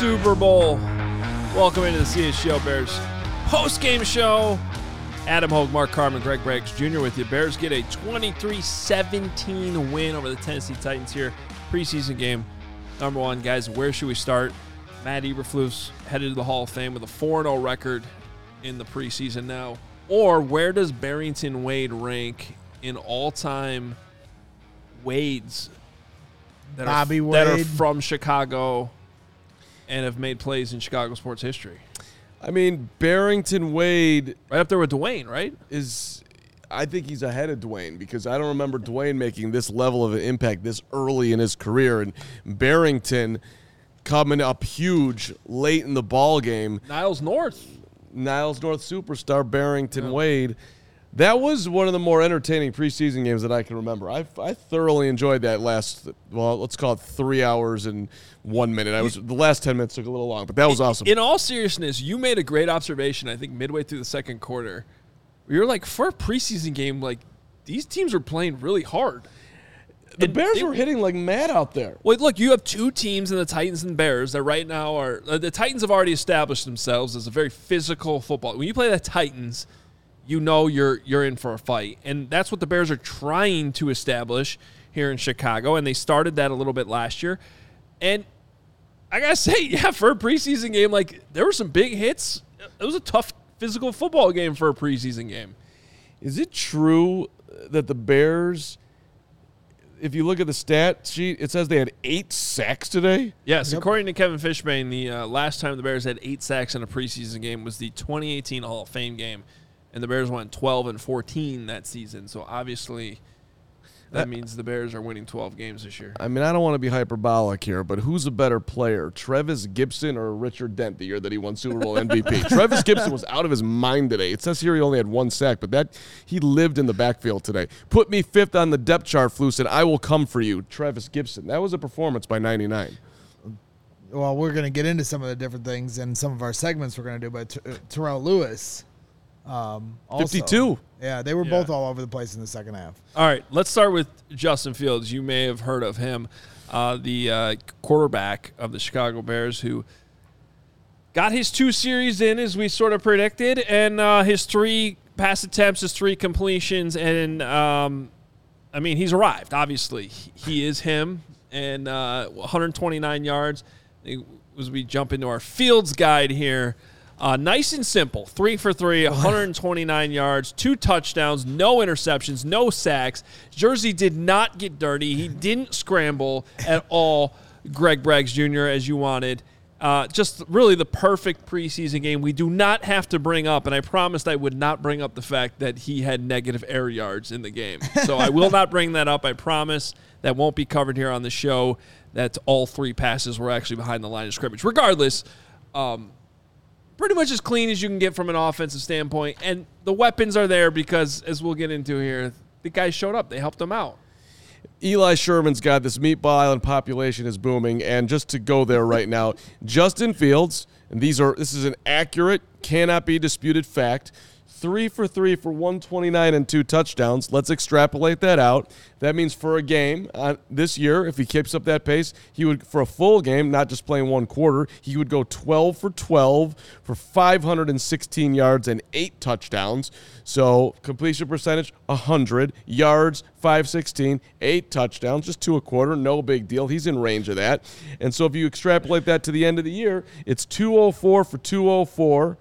Super Bowl. Welcome into the CHGO Bears post game show. Adam Hoge, Mark Carman, Greg Braggs Jr. with you. Bears get a 23 17 win over the Tennessee Titans here. Preseason game. Number one, guys, where should we start? Matt Eberflus headed to the Hall of Fame with a 4 0 record in the preseason now. Or where does Barrington Wade rank in all time Wades that Bobby are, that are Wade. from Chicago and have made plays in Chicago sports history. I mean, Barrington Wade Right up there with Dwayne, right? is. I think he's ahead of Dwayne because I don't remember Dwayne making this level of an impact this early in his career, and Barrington coming up huge late in the ball game. Niles North. Niles North superstar Barrington Wade. That was one of the more entertaining preseason games that I can remember. I, I thoroughly enjoyed that last, well, let's call it three hours and one minute. I was the last ten minutes took a little long, but that was awesome. In all seriousness, you made a great observation. I think midway through the second quarter, you're like for a preseason game, like these teams are playing really hard. the and Bears they- were hitting like mad out there. Well, look, you have two teams in the Titans and Bears that right now are uh, the Titans have already established themselves as a very physical football. When you play the Titans, you know you're you're in for a fight, and that's what the Bears are trying to establish here in Chicago, and they started that a little bit last year. And I gotta say, yeah, for a preseason game, like there were some big hits. It was a tough physical football game for a preseason game. Is it true that the Bears, if you look at the stat sheet, it says they had eight sacks today? Yes, according to Kevin Fishbain, the uh, last time the Bears had eight sacks in a preseason game was the 2018 Hall of Fame game, and the Bears went 12 and 14 that season. So obviously, that means the Bears are winning 12 games this year. I mean, I don't want to be hyperbolic here, but who's a better player, Trevis Gipson or Richard Dent, the year that he won Super Bowl MVP? Trevis Gipson was out of his mind today. It says here he only had one sack, but that he lived in the backfield today. Put me fifth on the depth chart, Flus, said, I will come for you, Trevis Gipson. That was a performance by 99. Well, we're going to get into some of the different things and some of our segments we're going to do, but Ter- uh, Terrell Lewis. Um, also, 52. Yeah, they were Yeah. both all over the place in the second half. All right, let's start with Justin Fields. You may have heard of him, uh, the uh, quarterback of the Chicago Bears, who got his two series in as we sort of predicted, and uh, his three pass attempts, his three completions, and um, I mean he's arrived. Obviously, he is him, and uh, 129 yards. As we jump into our Fields guide here. Uh, nice and simple. Three for three, 129 yards, two touchdowns, no interceptions, no sacks. Jersey did not get dirty. He didn't scramble at all, Greg Braggs Jr., as you wanted. Uh, just really the perfect preseason game. We do not have to bring up, and I promised I would not bring up the fact that he had negative air yards in the game. So I will not bring that up. I promise that won't be covered here on the show. That all three passes were actually behind the line of scrimmage. Regardless, um, pretty much as clean as you can get from an offensive standpoint. And the weapons are there because, as we'll get into here, the guys showed up. They helped them out. Eli Sherman's got this Meatball Island population is booming, and just to go there right now, Justin Fields, and these are this is an accurate, cannot be disputed fact. Three for three for 129 and two touchdowns. Let's extrapolate that out. That means for a game uh, this year, if he keeps up that pace, he would, for a full game, not just playing one quarter, he would go 12 for 12 for 516 yards and eight touchdowns. So completion percentage, 100. Yards, 516. Eight touchdowns, just two a quarter. No big deal. He's in range of that. And so if you extrapolate that to the end of the year, it's 204 for 204.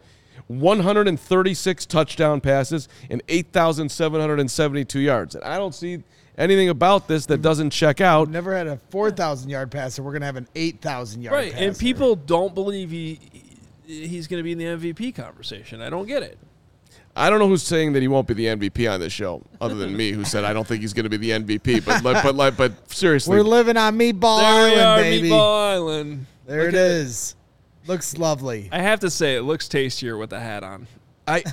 136 touchdown passes and 8,772 yards. And I don't see anything about this that doesn't check out. Never had a 4,000 yard passer. We're going to have an 8,000 yard pass. Right, passer. and people don't believe he he's going to be in the MVP conversation. I don't get it. I don't know who's saying that he won't be the MVP on this show, other than me, who said I don't think he's going to be the MVP. But like, but like, but seriously, We're living on Meatball There we Island, are, baby. Meatball Island. There Look it at is. Looks lovely. I have to say, it looks tastier with the hat on. I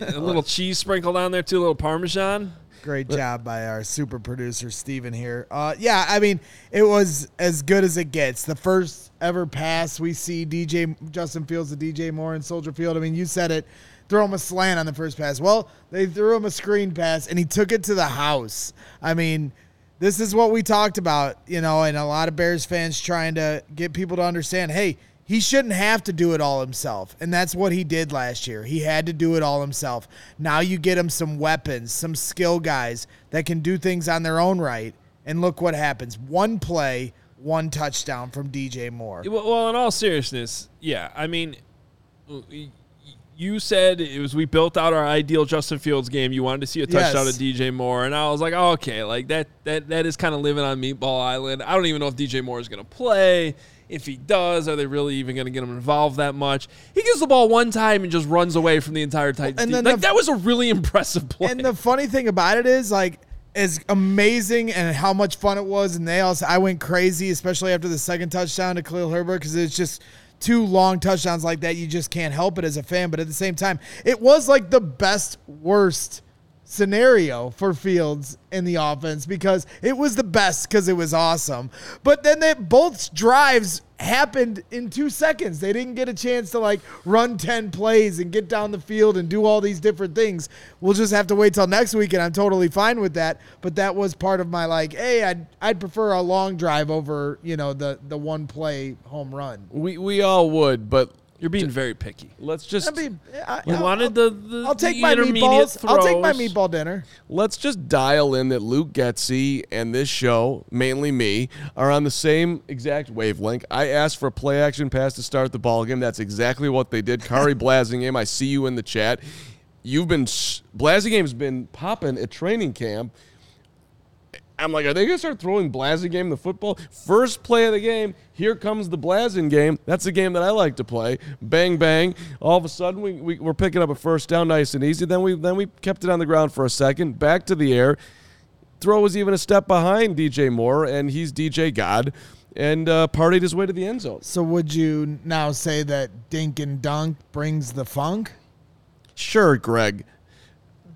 A little cheese sprinkled on there too, a little Parmesan. Great job by our super producer Steven here. Uh, yeah, I mean, it was as good as it gets. The first ever pass we see DJ Justin Fields to DJ Moore in Soldier Field. I mean, you said it. Throw him a slant on the first pass. Well, they threw him a screen pass and he took it to the house. I mean, this is what we talked about, you know, and a lot of Bears fans trying to get people to understand, hey, he shouldn't have to do it all himself. And that's what he did last year. He had to do it all himself. Now you get him some weapons, some skill guys that can do things on their own right. And look what happens. One play, one touchdown from DJ Moore. Well, in all seriousness, yeah. I mean, you said it was we built out our ideal Justin Fields game. You wanted to see a touchdown Yes. to DJ Moore, and I was like, oh, okay, like that that that is kind of living on Meatball Island. I don't even know if DJ Moore is going to play. If he does, are they really even going to get him involved that much? He gets the ball one time and just runs away from the entire Titans. and then like the- that was a really impressive play. And the funny thing about it is, like, as amazing and how much fun it was, and they also, I went crazy, especially after the second touchdown to Khalil Herbert, because it's just two long touchdowns like that. You just can't help it as a fan. But at the same time, it was like the best, worst scenario for Fields in the offense because it was the best because it was awesome. But then they both drives happened in two seconds. They didn't get a chance to like run 10 plays and get down the field and do all these different things. We'll just have to wait till next week and I'm totally fine with that. But that was part of my like, hey, I'd I'd prefer a long drive over, you know, the the one play home run. we we all would, but You're being very picky. let's just I mean, I, We I'll- wanted the, the I'll take the my intermediate meatballs. I'll take my meatball dinner. let's just dial in that Luke Getsy and this show, mainly me, are on the same exact wavelength. I asked for a play action pass to start the ball game. That's exactly what they did. Khari Blasingame, I see you in the chat. You've been Blasingame's been popping at training camp. I'm like, are they gonna start throwing Blasingame the football? First play of the game, here comes the Blasin game. That's the game that I like to play. Bang bang. All of a sudden, we, we we're picking up a first down, nice and easy. Then we then we kept it on the ground for a second, back to the air. Throw was even a step behind DJ Moore, and he's DJ God, and uh, partied his way to the end zone. So would you now say that dink and dunk brings the funk? Sure, Greg.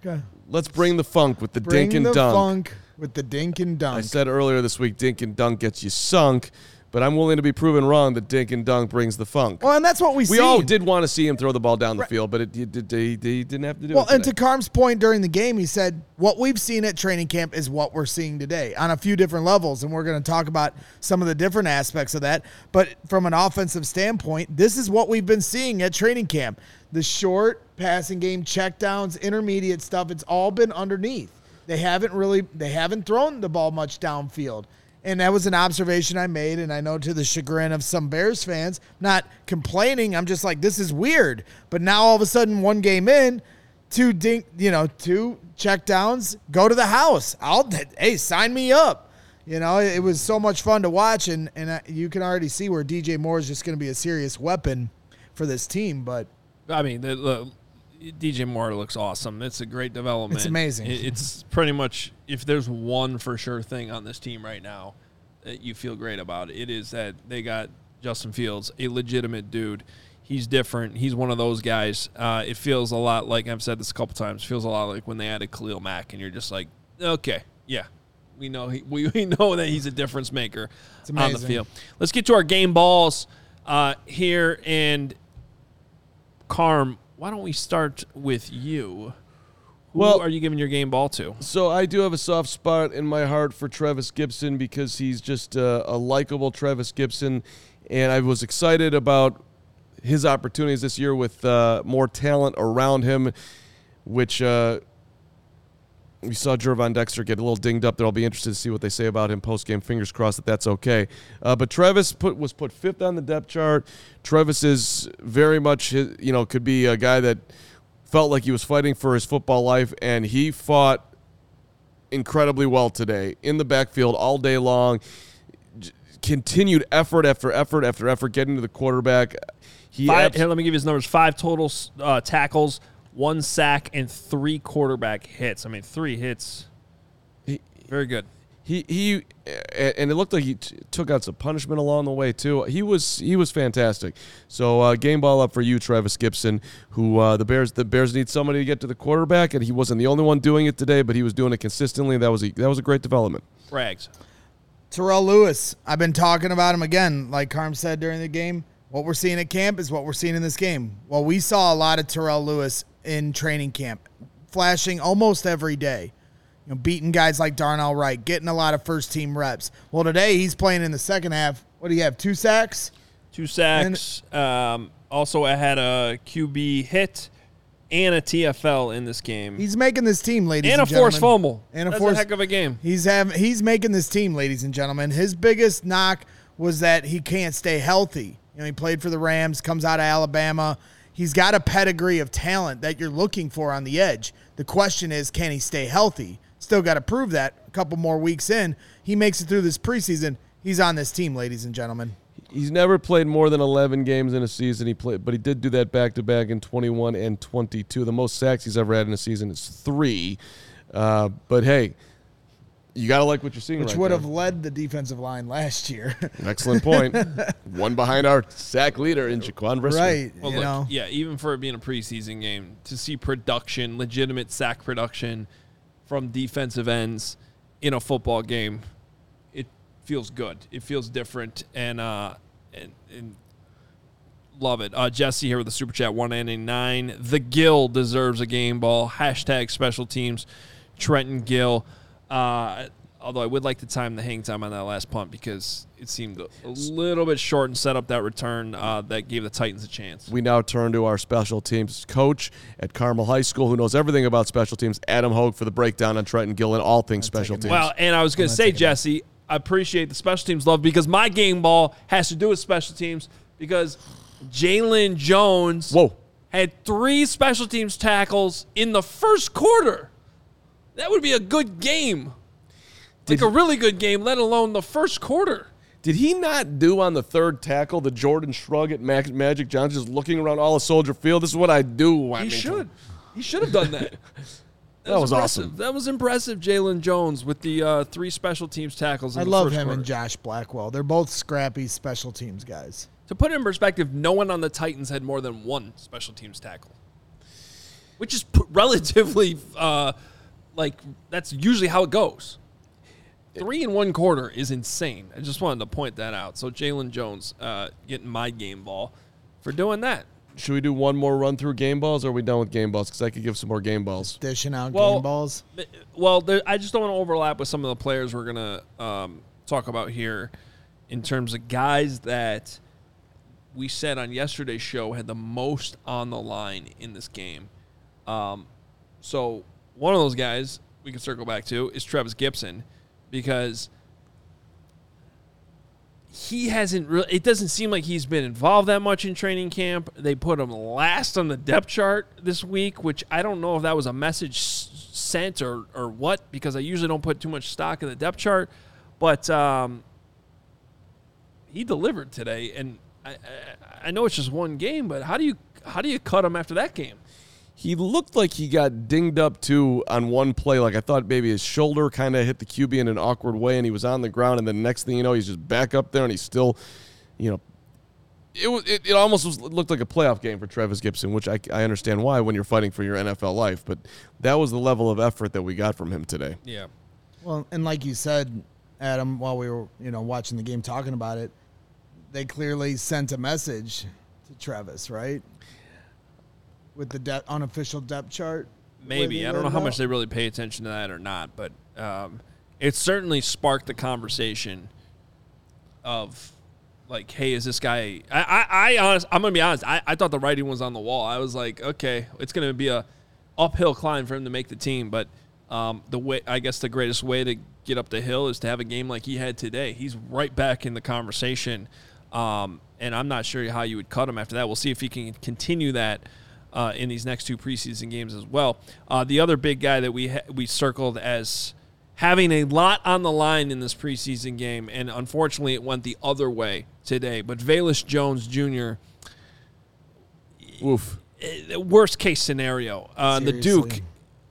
Okay. Let's bring the funk with the Bring dink and the dunk. funk with the dink and dunk. I said earlier this week, dink and dunk gets you sunk, but I'm willing to be proven wrong that dink and dunk brings the funk. well, and that's what we, we see. all did want to see him throw the ball down the field, but it, he, did- he, he didn't have to do Well, it. Well, and to. Carm's point during the game, he said, What we've seen at training camp is what we're seeing today on a few different levels. And we're going to talk about some of the different aspects of that. But from an offensive standpoint, this is what we've been seeing at training camp the short passing game, checkdowns, intermediate stuff. It's all been underneath. They haven't really, they haven't thrown the ball much downfield. And that was an observation I made, and I know to the chagrin of some Bears fans, not complaining. I'm just like, this is weird. But now all of a sudden, one game in, two dink, you know, two checkdowns, go to the house. I'll hey, sign me up. You know, it was so much fun to watch, and and you can already see where DJ Moore is just going to be a serious weapon for this team. But I mean, the, the, DJ Moore looks awesome. It's a great development. It's amazing. It's pretty much if there's one for sure thing on this team right now that you feel great about, it is that they got Justin Fields, a legitimate dude. He's different. He's one of those guys. Uh, it feels a lot like I've said this a couple times. Feels a lot like when they added Khalil Mack, and you're just like, okay, yeah, we know he, we, we know that he's a difference maker on the field. Let's get to our game balls uh, here and Carm, why don't we start with you? Who Well- are you giving your game ball to? So I do have a soft spot in my heart for Trevis Gipson because he's just a, a likable Trevis Gipson, and I was excited about his opportunities this year with uh, more talent around him, which uh, we saw Gervon Dexter get a little dinged up there. I'll be interested to see what they say about him post game. Fingers crossed that that's okay. Uh, but Travis put was put fifth on the depth chart. Travis is very much his- you know could be a guy that felt like he was fighting for his football life, and he fought incredibly well today in the backfield all day long. J- Continued effort after effort after effort getting to the quarterback. He Five, abs- here, let me give you his numbers: five total uh, tackles, one sack, and three quarterback hits. I mean, three hits. He- Very good. he he and it looked like he t- took out some punishment along the way too. He was he was fantastic. So uh, game ball up for you, Trevis Gipson. Who uh, the Bears the Bears need somebody to get to the quarterback, and he wasn't the only one doing it today, but he was doing it consistently. That was a, that was a great development. Rags. Terrell Lewis. I've been talking about him again, like Carm said during the game. What we're seeing at camp is what we're seeing in this game. Well, we saw a lot of Terrell Lewis in training camp, flashing almost every day. You know, beating guys like Darnell Wright, getting a lot of first team reps. Well, today he's playing in the second half. What do you have? Two sacks? Two sacks. um, also, I had a QB hit and a TFL in this game. He's making this team, ladies and gentlemen. and, a forced fumble. And a That's forced a heck of a game. He's having he's making this team, ladies and gentlemen. His biggest knock was that he can't stay healthy. You know, he played for the Rams, comes out of Alabama. He's got a pedigree of talent that you're looking for on the edge. The question is, can he stay healthy? Still got to prove that. A couple more weeks in, he makes it through this preseason. He's on this team, ladies and gentlemen. He's never played more than 11 games in a season. He played, but he did do that back to back in 21 and 22. The most sacks he's ever had in a season is three. Uh, but hey, you gotta like what you're seeing. Which right would there. have led the defensive line last year. Excellent point. One behind our sack leader in Jaquan Brisker. right. Well, you look, know. yeah, even for it being a preseason game, to see production, legitimate sack production from defensive ends in a football game, it feels good. It feels different, and uh, and, and love it. Uh, Jesse here with the super chat one ninety nine. The Gill deserves a game ball. Hashtag special teams. Trenton Gill. Uh, although I would like to time the hang time on that last punt because it seemed a, a little bit short and set up that return uh, that gave the Titans a chance. We now turn to our special teams coach at Carmel High School, who knows everything about special teams, Adam Hoge, for the breakdown on Trenton Gill and all things special teams. Well, and I was going to say, Jesse, I appreciate the special teams love because my game ball has to do with special teams because Jalen Jones Whoa. had three special teams tackles in the first quarter. That would be a good game. like a really good game, let alone the first quarter. Did he not do on the third tackle the Jordan shrug at Mac- Magic Johnson, just looking around all of Soldier Field? This is what I do. I He mean, should. He should have done that. That was impressive. awesome. That was impressive, Jalen Jones, with the uh, three special teams tackles. In I the love first him quarter. and Josh Blackwell. They're both scrappy special teams guys. To put it in perspective, no one on the Titans had more than one special teams tackle, which is p- relatively uh, like that's usually how it goes. Three in one quarter is insane. I just wanted to point that out. So Jalen Jones uh, getting my game ball for doing that. Should we do one more run through game balls, or are we done with game balls? Because I could give some more game balls. Dishing out Well, game balls. Well, there, I just don't want to overlap with some of the players we're gonna um, talk about here, in terms of guys that we said on yesterday's show had the most on the line in this game. Um, so one of those guys we can circle back to is Trevis Gipson, because he hasn't really. It doesn't seem like he's been involved that much in training camp. They put him last on the depth chart this week, which I don't know if that was a message sent or or what, because I usually don't put too much stock in the depth chart. But um, he delivered today, and I, I, I know it's just one game, but how do you how do you cut him after that game? He looked like he got dinged up too on one play. Like I thought maybe his shoulder kind of hit the QB in an awkward way, and he was on the ground. And then next thing you know, he's just back up there, and he's still, you know, it was it, it almost was, looked like a playoff game for Trevis Gipson, which I, I understand why when you're fighting for your NFL life. But that was the level of effort that we got from him today. Yeah. Well, and like you said, Adam, while we were you know watching the game talking about it, they clearly sent a message to Travis, right? With the de- unofficial depth chart. Maybe I don't know how much they really pay attention to that or not, but um, it certainly sparked the conversation of like, hey, is this guy? I, I, I honest, I'm gonna be honest. I, I thought the writing was on the wall. I was like, okay, it's gonna be a uphill climb for him to make the team, but um, the way I guess the greatest way to get up the hill is to have a game like he had today. He's right back in the conversation, um, and I'm not sure how you would cut him after that. We'll see if he can continue that uh, in these next two preseason games as well. Uh, the other big guy that we ha- we circled as having a lot on the line in this preseason game, and unfortunately, it went the other way today. But Velus Jones Jr. Oof. eh, worst case scenario. Uh, the Duke,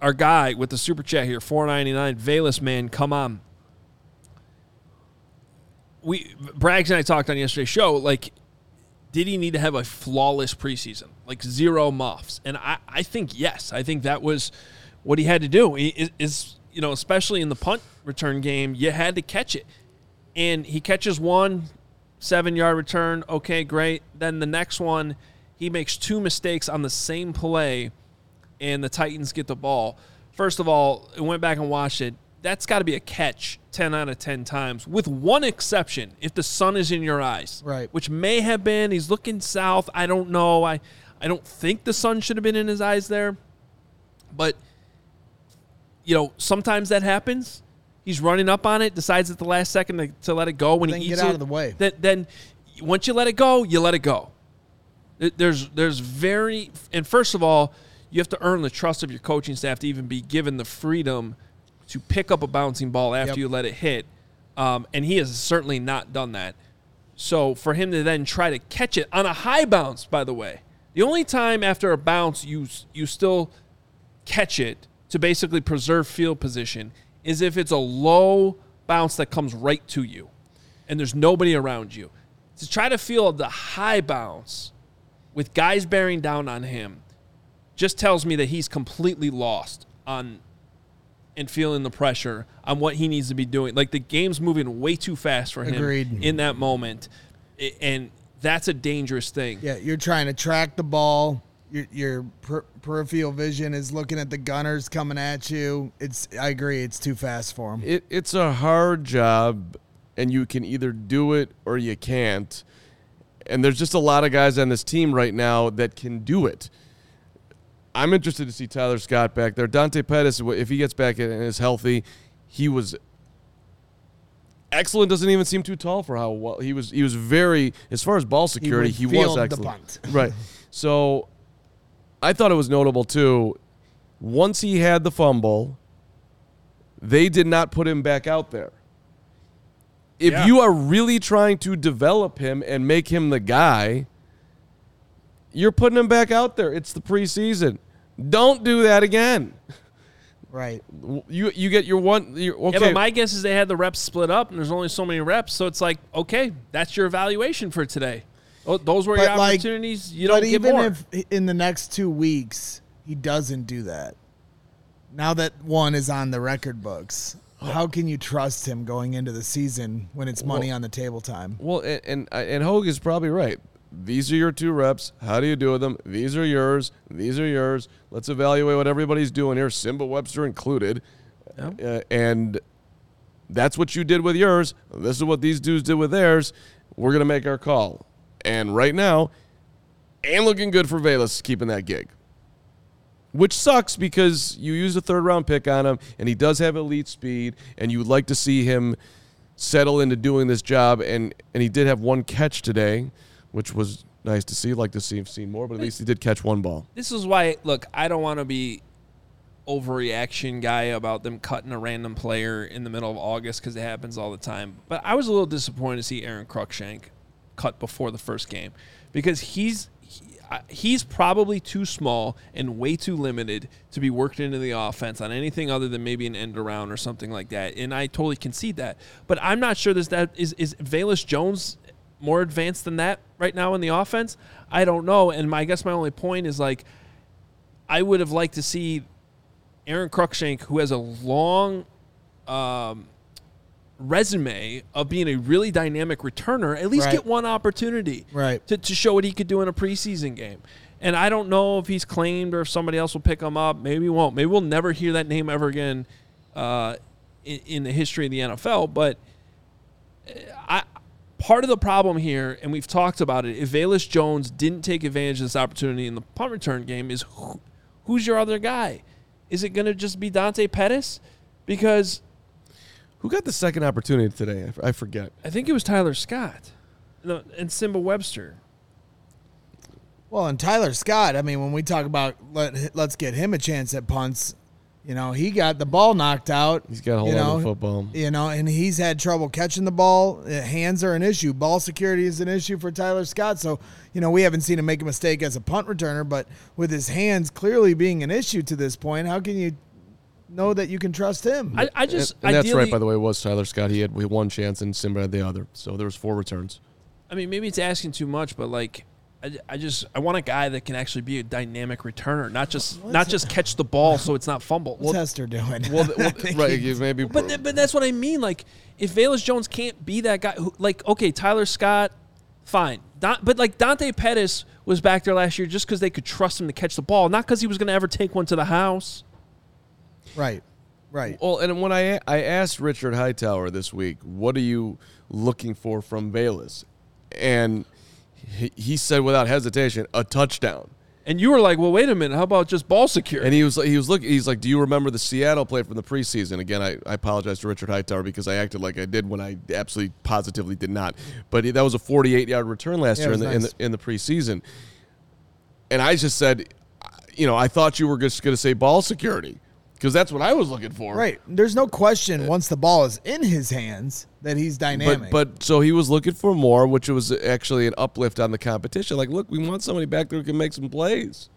our guy with the super chat here, four ninety nine. Velus man, come on. We Braggs and I talked on yesterday's show. Like, did he need to have a flawless preseason, like zero muffs? And I, I think yes. I think that was what he had to do. He is, is you know, especially in the punt return game, you had to catch it, and he catches one seven yard return. Okay, great. Then the next one, he makes two mistakes on the same play, and the Titans get the ball. First of all, I went back and watched it. That's got to be a catch 10 out of 10 times, with one exception if the sun is in your eyes. Right. Which may have been. He's looking south. I don't know. I, I don't think the sun should have been in his eyes there. But, you know, sometimes that happens. He's running up on it, decides at the last second to, to let it go. When Then he get out it, of the way. Then, then once you let it go, you let it go. There's there's very and first of all, you have to earn the trust of your coaching staff to even be given the freedom to pick up a bouncing ball after Yep. you let it hit. Um, and he has certainly not done that. So for him to then try to catch it on a high bounce, by the way, the only time after a bounce you you still catch it to basically preserve field position is if it's a low bounce that comes right to you and there's nobody around you. To try to feel the high bounce with guys bearing down on him just tells me that he's completely lost on and feeling the pressure on what he needs to be doing. Like the game's moving way too fast for him Agreed. in that moment. And that's a dangerous thing. Yeah, you're trying to track the ball. Your, your per- peripheral vision is looking at the gunners coming at you. It's I agree, it's too fast for him. It, it's a hard job, and you can either do it or you can't. And there's just a lot of guys on this team right now that can do it. I'm interested to see Tyler Scott back there. Dante Pettis, if he gets back and is healthy, he was excellent. Doesn't even seem too tall for how well he was. He was very, as far as ball security, would he, was excellent. punt. Right. So, I thought it was notable too. Once he had the fumble, they did not put him back out there. If Yeah. you are really trying to develop him and make him the guy, you're putting him back out there. It's the preseason. Don't do that again. Right. You you get your one. Your, okay, Yeah, but my guess is they had the reps split up, and there's only so many reps. So it's like, okay, that's your evaluation for today. Oh, Those were your like, opportunities. you but don't get even if in the next two weeks he doesn't do that, now that one is on the record books, how can you trust him going into the season when it's money Well- on the table time? Well, and, and uh, and Hoge is probably right. These are your two reps. How do you do with them? These are yours. These are yours. Let's evaluate what everybody's doing here, Simba Webster included. Uh, and that's what you did with yours. This is what these dudes did with theirs. We're gonna make our call. And right now, ain't looking good for Velus keeping that gig. Which sucks because you used a third round pick on him, and he does have elite speed, and you would like to see him settle into doing this job. And, and he did have one catch today, which was nice to see. Like to see him seen more, but at least he did catch one ball. this is why look i don't want to be overreaction guy about them cutting a random player in the middle of august because it happens all the time but i was a little disappointed to see aron cruickshank cut before the first game because he's he's probably too small and way too limited to be worked into the offense on anything other than maybe an end around or something like that and i totally concede that but i'm not sure this that is is Velus jones more advanced than that right now in the offense i don't know and my, i guess my only point is like I would have liked to see Aron Cruickshank, who has a long um, resume of being a really dynamic returner, at least Right. get one opportunity Right. to, to show what he could do in a preseason game. And I don't know if he's claimed or if somebody else will pick him up. Maybe he won't. Maybe we'll never hear that name ever again uh, in, in the history of the NFL. But uh, I part of the problem here, and we've talked about it, if Velus Jones didn't take advantage of this opportunity in the punt return game, is who, who's your other guy? Is it going to just be Dante Pettis? Because Who got the second opportunity today? I forget. I think it was Tyler Scott no, and Simba Webster. Well, and Tyler Scott, I mean, when we talk about let, let's get him a chance at punts, you know, he got the ball knocked out. He's got a hold you on the football. You know, and he's had trouble catching the ball. Uh, Hands are an issue. Ball security is an issue for Tyler Scott. So, you know, we haven't seen him make a mistake as a punt returner, but with his hands clearly being an issue to this point, how can you know that you can trust him? I, I just and, and that's right, by the way. It was Tyler Scott. He had had one chance, and Simba had the other. So there was four returns. I mean, maybe it's asking too much, but like, I, I just I want a guy that can actually be a dynamic returner, not just not just catch the ball so it's not fumbled. What's Hester doing? Well, th- well, right, he- you maybe. But th- but that's what I mean. Like, if Velus Jones can't be that guy, who, like, okay, Tyler Scott, fine. Don, but like Dante Pettis was back there last year just because they could trust him to catch the ball, not because he was going to ever take one to the house. right, right. Well, and when I I asked Richard Hightower this week, what are you looking for from Velus, and he, he said without hesitation, a touchdown. And you were like, well, wait a minute, how about just ball security? And he was like, he was looking. He's like, "Do you remember the Seattle play from the preseason?" Again, I, I apologize to Richard Hightower because I acted like I did when I absolutely positively did not. But that was a 48 yard return last Yeah, year in the, was in the in the preseason. And I just said, you know, I thought you were just going to say ball security because that's what I was looking for. Right. There's no question once the ball is in his hands that he's dynamic. But but so he was looking for more, which was actually an uplift on the competition. Like, look, we want somebody back there who can make some plays.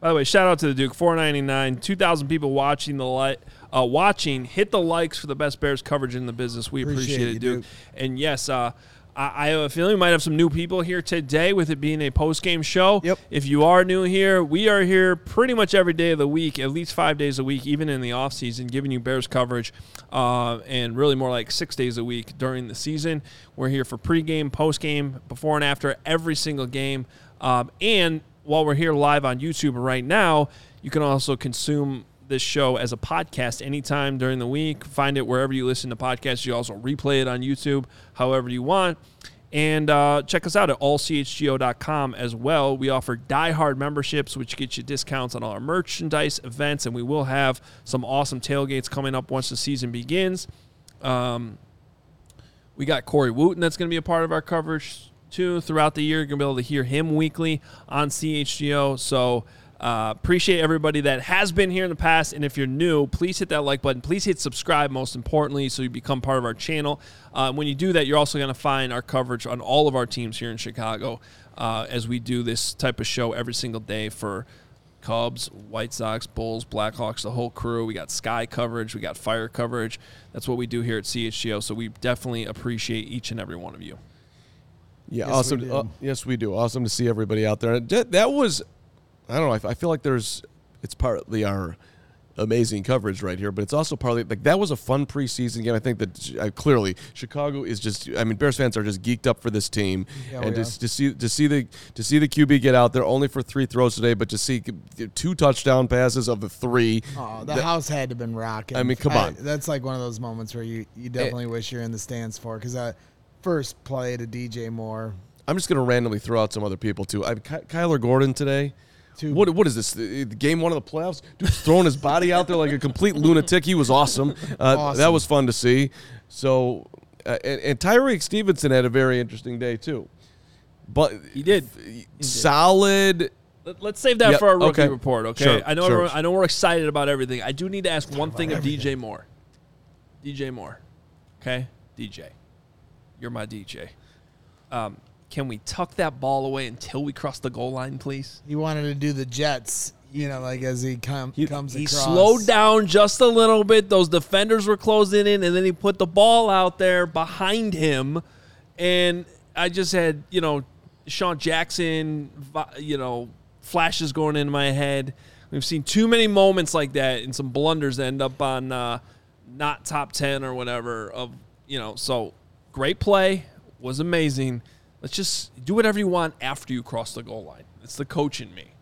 By the way, shout out to the Duke, four ninety nine, two thousand people watching the light, uh, watching. Hit the likes for the best Bears coverage in the business. We appreciate, Appreciate it, you, Duke. Duke. And yes, uh, I, have a feeling we might have some new people here today with it being a post game show. Yep. If you are new here, we are here pretty much every day of the week, at least five days a week, even in the off season, giving you Bears coverage, uh, and really more like six days a week during the season. We're here for pregame, postgame, before and after every single game, um, and while we're here live on YouTube right now, you can also consume this show as a podcast anytime during the week. Find it wherever you listen to podcasts. You also replay it on YouTube however you want. And uh, check us out at allchgo.com as well. We offer diehard memberships, which get you discounts on all our merchandise events, and we will have some awesome tailgates coming up once the season begins. Um, we got Corey Wootton that's going to be a part of our coverage too throughout the year. You're going to be able to hear him weekly on CHGO. So uh, appreciate everybody that has been here in the past. And if you're new, please hit that like button. Please hit subscribe, most importantly, so you become part of our channel. Uh, when you do that, you're also going to find our coverage on all of our teams here in Chicago uh, as we do this type of show every single day for Cubs, White Sox, Bulls, Blackhawks, the whole crew. We got Sky coverage, we got Fire coverage. That's what we do here at CHGO. So we definitely appreciate each and every one of you. Yeah, Yes, awesome. do. uh, yes, we do. Awesome to see everybody out there. That, that was, I don't know. I, f- I feel like there's, it's partly our amazing coverage right here, but it's also partly like that was a fun preseason game. I think that uh, clearly Chicago is just. I mean, Bears fans are just geeked up for this team, Yeah, and we to, see to see the to see the QB get out there only for three throws today, but to see two touchdown passes of the three. Oh, the that- house had to have been rocking. I mean, come on. that's like one of those moments where you, you definitely wish you're in the stands for because that first play to DJ Moore. I'm just going to randomly throw out some other people too. I Ky- Kyler Gordon today. Two- What what is this? The- the Game one of the playoffs? Dude's throwing his body out there like a complete lunatic. He was awesome. Uh, That was fun to see. So, uh, and, and Tyrique Stevenson had a very interesting day too. But He did. solid. Let- Let's save that Yep, for our rookie okay. report, okay? Sure, I know sure. I know we're excited about everything. I do need to ask one thing of DJ Moore. DJ Moore, okay? DJ, you're my DJ. Um, can we tuck that ball away until we cross the goal line, please? He wanted to do the Jets, you know, like as he come, comes He across. slowed down just a little bit. Those defenders were closing in, and then he put the ball out there behind him. And I just had, you know, Sean Jackson, you know, flashes going into my head. We've seen too many moments like that and some blunders that end up on uh, not top 10 or whatever. Of You know, so great play, was amazing. Let's just do whatever you want after you cross the goal line. It's the coach in me.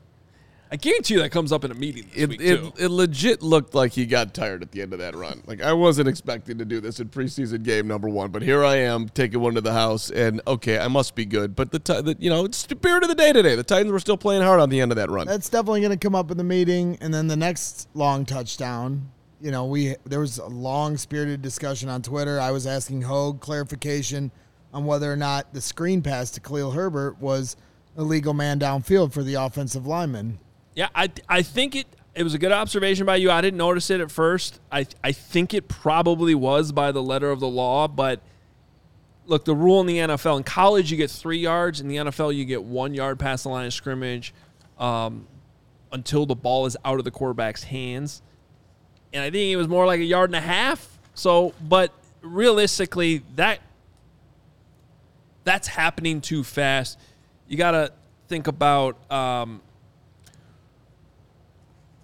I guarantee you that comes up in a meeting this It, week it, too. it legit looked like he got tired at the end of that run. Like I wasn't expecting to do this in preseason game number one, but here I am taking one to the house, and okay, I must be good. But the, the you know it's the spirit of the day today. The Titans were still playing hard on the end of that run. That's definitely going to come up in the meeting, and then the next long touchdown. You know, we there was a long spirited discussion on Twitter. I was asking Hoge clarification on whether or not the screen pass to Khalil Herbert was a legal man downfield for the offensive lineman. Yeah, I I think it it was a good observation by you. I didn't notice it at first. I I think it probably was by the letter of the law, but look, the rule in the NFL in college you get three yards, in the NFL you get one yard past the line of scrimmage um, until the ball is out of the quarterback's hands, and I think it was more like a yard and a half. So, but realistically, that that's happening too fast. You got to think about. Um,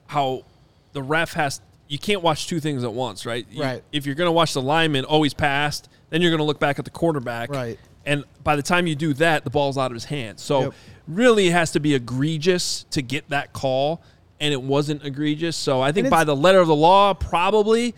how the ref has you can't watch two things at once, right? You- Right. if you're going to watch the lineman always passed, then you're going to look back at the quarterback. Right. And by the time you do that, the ball's out of his hands. So Yep. really it has to be egregious to get that call and it wasn't egregious. So I think by the letter of the law probably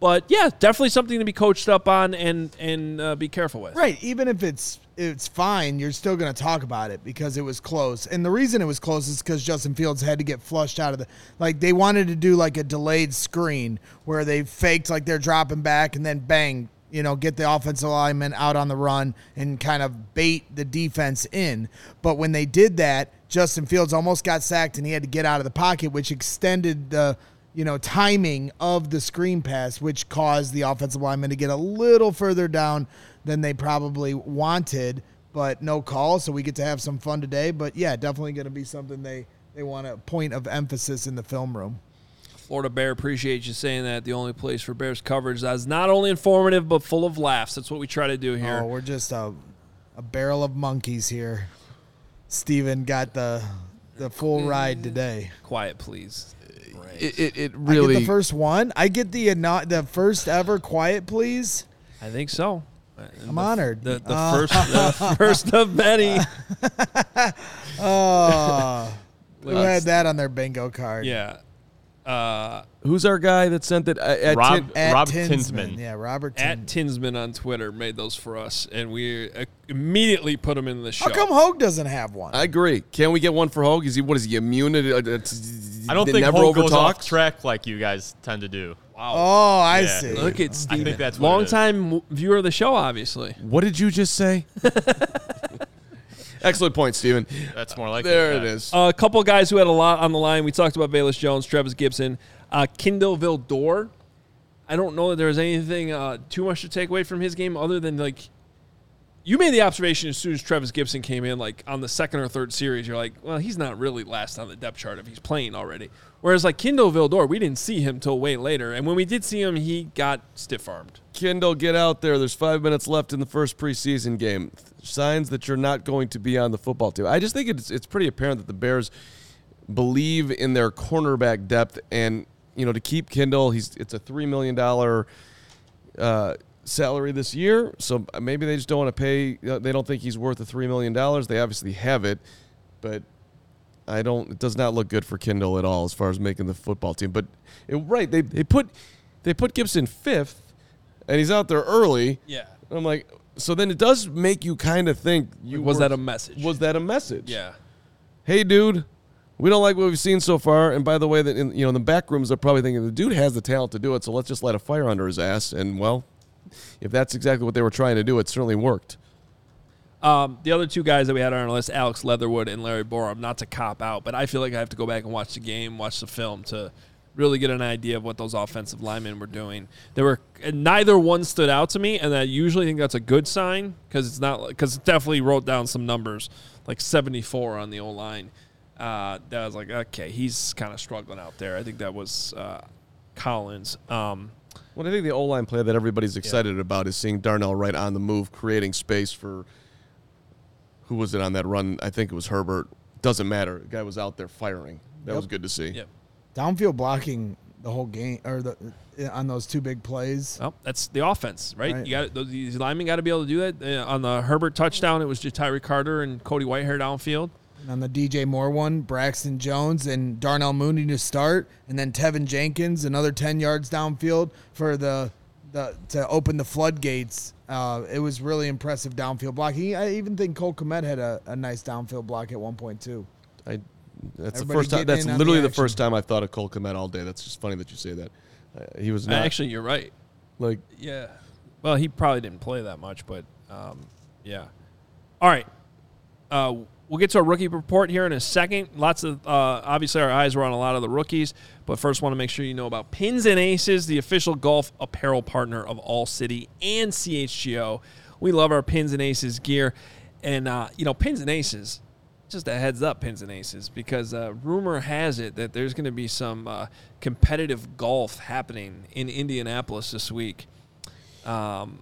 but yeah, definitely something to be coached up on and and uh, be careful with. Right. Even if it's it's fine, you're still going to talk about it because it was close. And the reason it was close is because Justin Fields had to get flushed out of the like they wanted to do like a delayed screen where they faked like they're dropping back and then bang, you know, get the offensive lineman out on the run and kind of bait the defense in. But when they did that, Justin Fields almost got sacked and he had to get out of the pocket, which extended the you know, timing of the screen pass, which caused the offensive lineman to get a little further down than they probably wanted, but no call. So we get to have some fun today. But yeah, definitely going to be something they, they want a point of emphasis in the film room. Florida Bear appreciate you saying that. The only place for Bears coverage that is not only informative but full of laughs. That's what we try to do oh, here. Oh, we're just a, a barrel of monkeys here. Steven got the the full ride mm. today. Quiet, please. It, it, it I really get the first one. I get the not the first ever quiet please. I think so. I'm honored. The, the Uh, first, the first of many. Oh, who Let's- had that on their bingo card? Yeah. Uh, who's our guy that sent it? At, at Rob- Tin- At Rob Tinsman. Tinsman. Yeah, Robert at Tinsman. Tinsman on Twitter made those for us, and we uh, immediately put them in the show. How come Hoge doesn't have one? I agree. Can we get one for Hoge? Is he what is he immune? To, uh, uh, I don't they think never Hope goes off overtalks? track like you guys tend to do. wow. oh, I Yeah. see. Look at I Steven. think that's what it Long is. time viewer of the show, obviously. What did you just say? Excellent point, Steven. That's more like There it. it is. a couple guys who had a lot on the line. We talked about Velus Jones, Trevis Gipson, uh, Kindle Vildor. I don't know that there was anything uh, too much to take away from his game other than like you made the observation as soon as Trevis Gipson came in, like on the second or third series, you're like, well, he's not really last on the depth chart if he's playing already. Whereas like Kindle Vildor, we didn't see him till way later, and when we did see him, he got stiff armed. Kendall, get out there. There's five minutes left in the first preseason game. Signs that you're not going to be on the football team. I just think it's it's pretty apparent that the Bears believe in their cornerback depth, and you know to keep Kendall, he's it's a three million dollar uh, salary this year. So maybe they just don't want to pay. They don't think he's worth the three million dollars. They obviously have it, but I don't. It does not look good for Kendall at all as far as making the football team. But it, right, they they put they put Gipson fifth, and he's out there early. Yeah. I'm like, so then it does make you kind of think. You Was were- that a message? Was that a message? Yeah. Hey, dude, we don't like what we've seen so far. And by the way, that in you know in the back rooms, they're probably thinking the dude has the talent to do it. So let's just light a fire under his ass. And well, if that's exactly what they were trying to do, it certainly worked. Um, the other two guys that we had on our list, Alex Leatherwood and Larry Borom, not to cop out, but I feel like I have to go back and watch the game, watch the film to really get an idea of what those offensive linemen were doing. There were neither one stood out to me, and I usually think that's a good sign because it's not because it definitely wrote down some numbers like 74 on the O line. Uh, that was like, okay, he's kind of struggling out there. I think that was uh, Collins. Um, Well, I think the O line play that everybody's excited about is seeing Darnell Wright on the move, creating space for who was it on that run? I think it was Herbert. Doesn't matter. The guy was out there firing. That Yep. was good to see. Yep. Downfield blocking the whole game or the on those two big plays. Well, that's the offense, right? Right. You got those these linemen got to be able to do that. Uh, on the Herbert touchdown, it was just Tyree Carter and Cody Whitehair downfield. And on the DJ Moore one, Braxton Jones and Darnell Mooney to start, and then Teven Jenkins another ten yards downfield for the the to open the floodgates. Uh, it was really impressive downfield blocking. I even think Cole Kmet had a, a nice downfield block at one point too. I, that's the first time. That's in on the literally the, first time I thought of Cole Kmet all day. That's just funny that you say that. Uh, he was not Actually, you're right. like Yeah. Well, he probably didn't play that much, but um, yeah. All right. Uh, we'll get to a rookie report here in a second. Lots of uh, obviously our eyes were on a lot of the rookies, but first want to make sure you know about Pins and Aces, the official golf apparel partner of All City and CHGO. We love our Pins and Aces gear, and uh, you know Pins and Aces. Just a heads up, Pins and Aces, because uh, rumor has it that there's going to be some uh, competitive golf happening in Indianapolis this week. Um,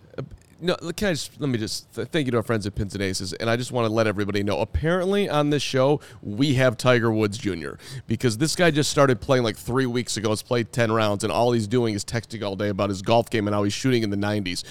No, can I just let me just th- thank you to our friends at Pins and Aces, and I just want to let everybody know. Apparently, on this show, we have Tiger Woods Jr. because this guy just started playing like three weeks ago. Has played ten rounds, and all he's doing is texting all day about his golf game and how he's shooting in the 90s.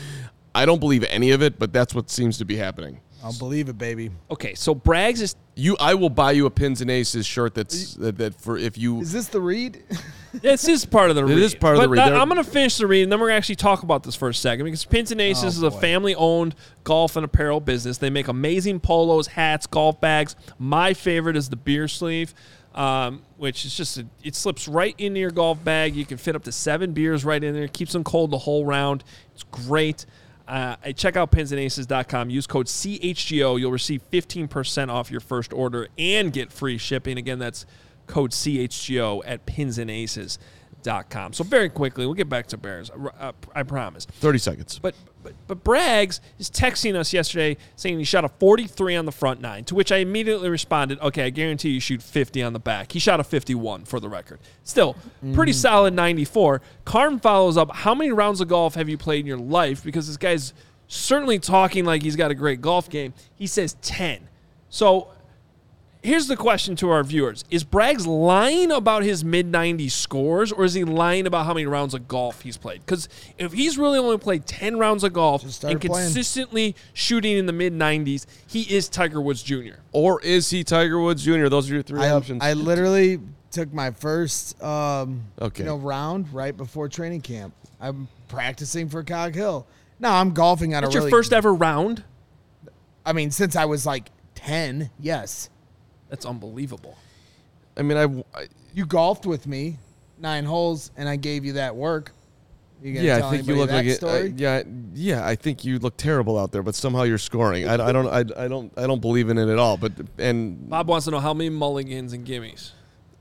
I don't believe any of it, but that's what seems to be happening. I'll believe it, baby. okay, so Braggs is You, I will buy you a Pins and Aces shirt. That's that, that for if you. Is this the read? This is part of the read. is part of the read. that- I'm going to finish the read, and then we're going to actually talk about this for a second because Pins and Aces Oh, is a boy. family-owned golf and apparel business. They make amazing polos, hats, golf bags. My favorite is the beer sleeve, um, which is just a, it slips right into your golf bag. You can fit up to seven beers right in there. Keeps them cold the whole round. It's great. Uh, check out pinsandaces.com. Use code CHGO. You'll receive 15% off your first order and get free shipping. Again, that's code CHGO at pinsandaces.com. So very quickly, we'll get back to Bears. I, uh, I promise. Thirty seconds. But, but but Braggs is texting us yesterday saying he shot a 43 on the front nine, to which I immediately responded, "Okay, I guarantee you shoot 50 on the back." He shot a 51 for the record. Still, pretty solid 94. Karn follows up, "How many rounds of golf have you played in your life?" Because this guy's certainly talking like he's got a great golf game. He says 10. So here's the question to our viewers Is Braggs lying about his mid 90s scores, or is he lying about how many rounds of golf he's played? Because if he's really only played 10 rounds of golf Just started and playing. consistently shooting in the mid 90s, he is Tiger Woods Jr. or is he Tiger Woods Jr.? Those are your three I, options. I literally took my first um, Okay. you know, round right before training camp. I'm practicing for Cog Hill. No, I'm golfing on a. That's a your first ever round? I mean, since I was like ten, yes. That's unbelievable. I mean, I, I You golfed with me nine holes, and I gave you that work. You gonna yeah, tell I think you look like it. story? I, yeah, yeah, I think you look terrible out there, but somehow you're scoring. I, I don't, I, I don't, I don't believe in it at all. But and Bob wants to know how many mulligans and gimmies.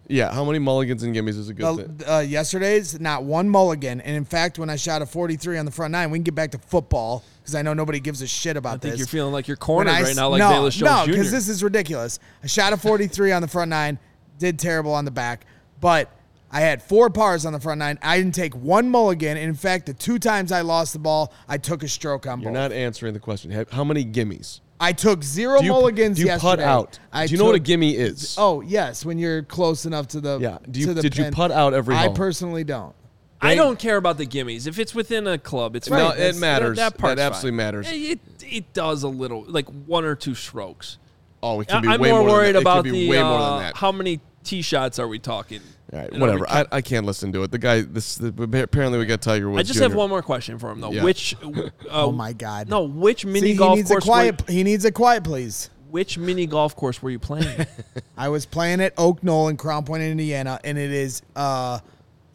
yeah, how many mulligans and gimmies is a good Uh, thing? uh, yesterday's not one mulligan, and in fact, when I shot a 43 on the front nine, we can get back to football because I know nobody gives a shit about I think this. you're feeling like you're When cornered I right now, like no, Bayless Jones no, Jr. because this is ridiculous. I shot a 43 on the front nine, did terrible on the back, but I had four pars on the front nine. I didn't take one mulligan. In fact, the two times I lost the ball, I took a stroke on You're both. not answering the question. How- How many gimmies? I took zero Do you, mulligans do you yesterday. putt out? I do you know what a took- gimme is? Oh yes, when you're close enough to the Yeah. Do you- to the did you pin. putt out every I hole? personally don't. I don't care about the gimmies. If it's within a club, it's No, fine. it That's- matters. That, part's That absolutely fine. matters. It, it does a little, like one or two strokes. Oh, it can be I'm way more more worried than that. about it can be the way more uh, than that. how many tee shots are we talking? All right, And are we whatever. I, I can't listen to it. The guy, this the, apparently we got Tiger Woods. I just Jr. have one more question for him though. Yeah. Which? Uh, Oh my God. No, which mini See, he golf needs a course? quiet. Were, He needs a quiet, please. which mini golf course were you playing? I was playing at Oak Knoll in Crown Point, Indiana, and it is uh,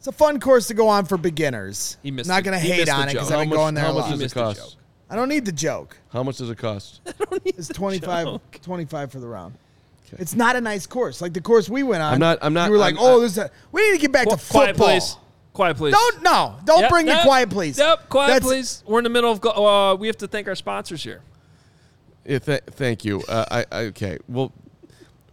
it's a fun course to go on for beginners. He missed Not gonna he hate on it because. I've been much- going there how a much lot. does it cost? I don't need the joke. How much does it cost? It's 25, joke. 25 for the round. It's not a nice course like the course we went on. I'm not- I'm not- You were like, I'm- oh, I- this is a, we need to get back to Qu- quiet, football. please. Quiet, please. Don't no, don't Yep, bring yep, the quiet, please. Yep, quiet, That's- please. We're in the middle of. Uh, we have to thank our sponsors here. Yeah, th- thank you. Uh, I, I okay. Well,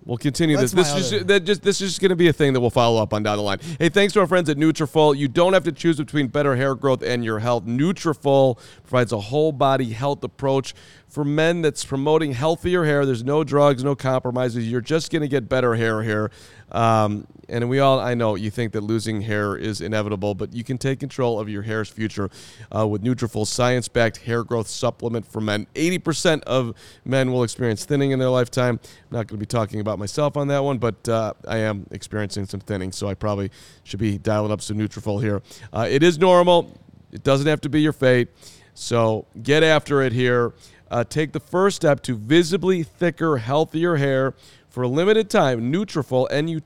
we'll continue That's this. This is that just this is just going to be a thing that we'll follow up on down the line. Hey, thanks to our friends at Nutrafol. You don't have to choose between better hair growth and your health. Nutrafol provides a whole body health approach for men that's promoting healthier hair. There's no drugs, no compromises. You're just going to get better hair here. Um, and we all, I know, you think that losing hair is inevitable, but you can take control of your hair's future uh, with Nutrafol science-backed hair growth supplement for men. 80% of men will experience thinning in their lifetime. I'm not going to be talking about myself on that one, but uh, I am experiencing some thinning, so I probably should be dialing up some Nutrafol here. Uh, it is normal. It doesn't have to be your fate. So get after it here. Uh, take the first step to visibly thicker, healthier hair. For a limited time, Nutrafol, N-U-T-R-A-F-O-L,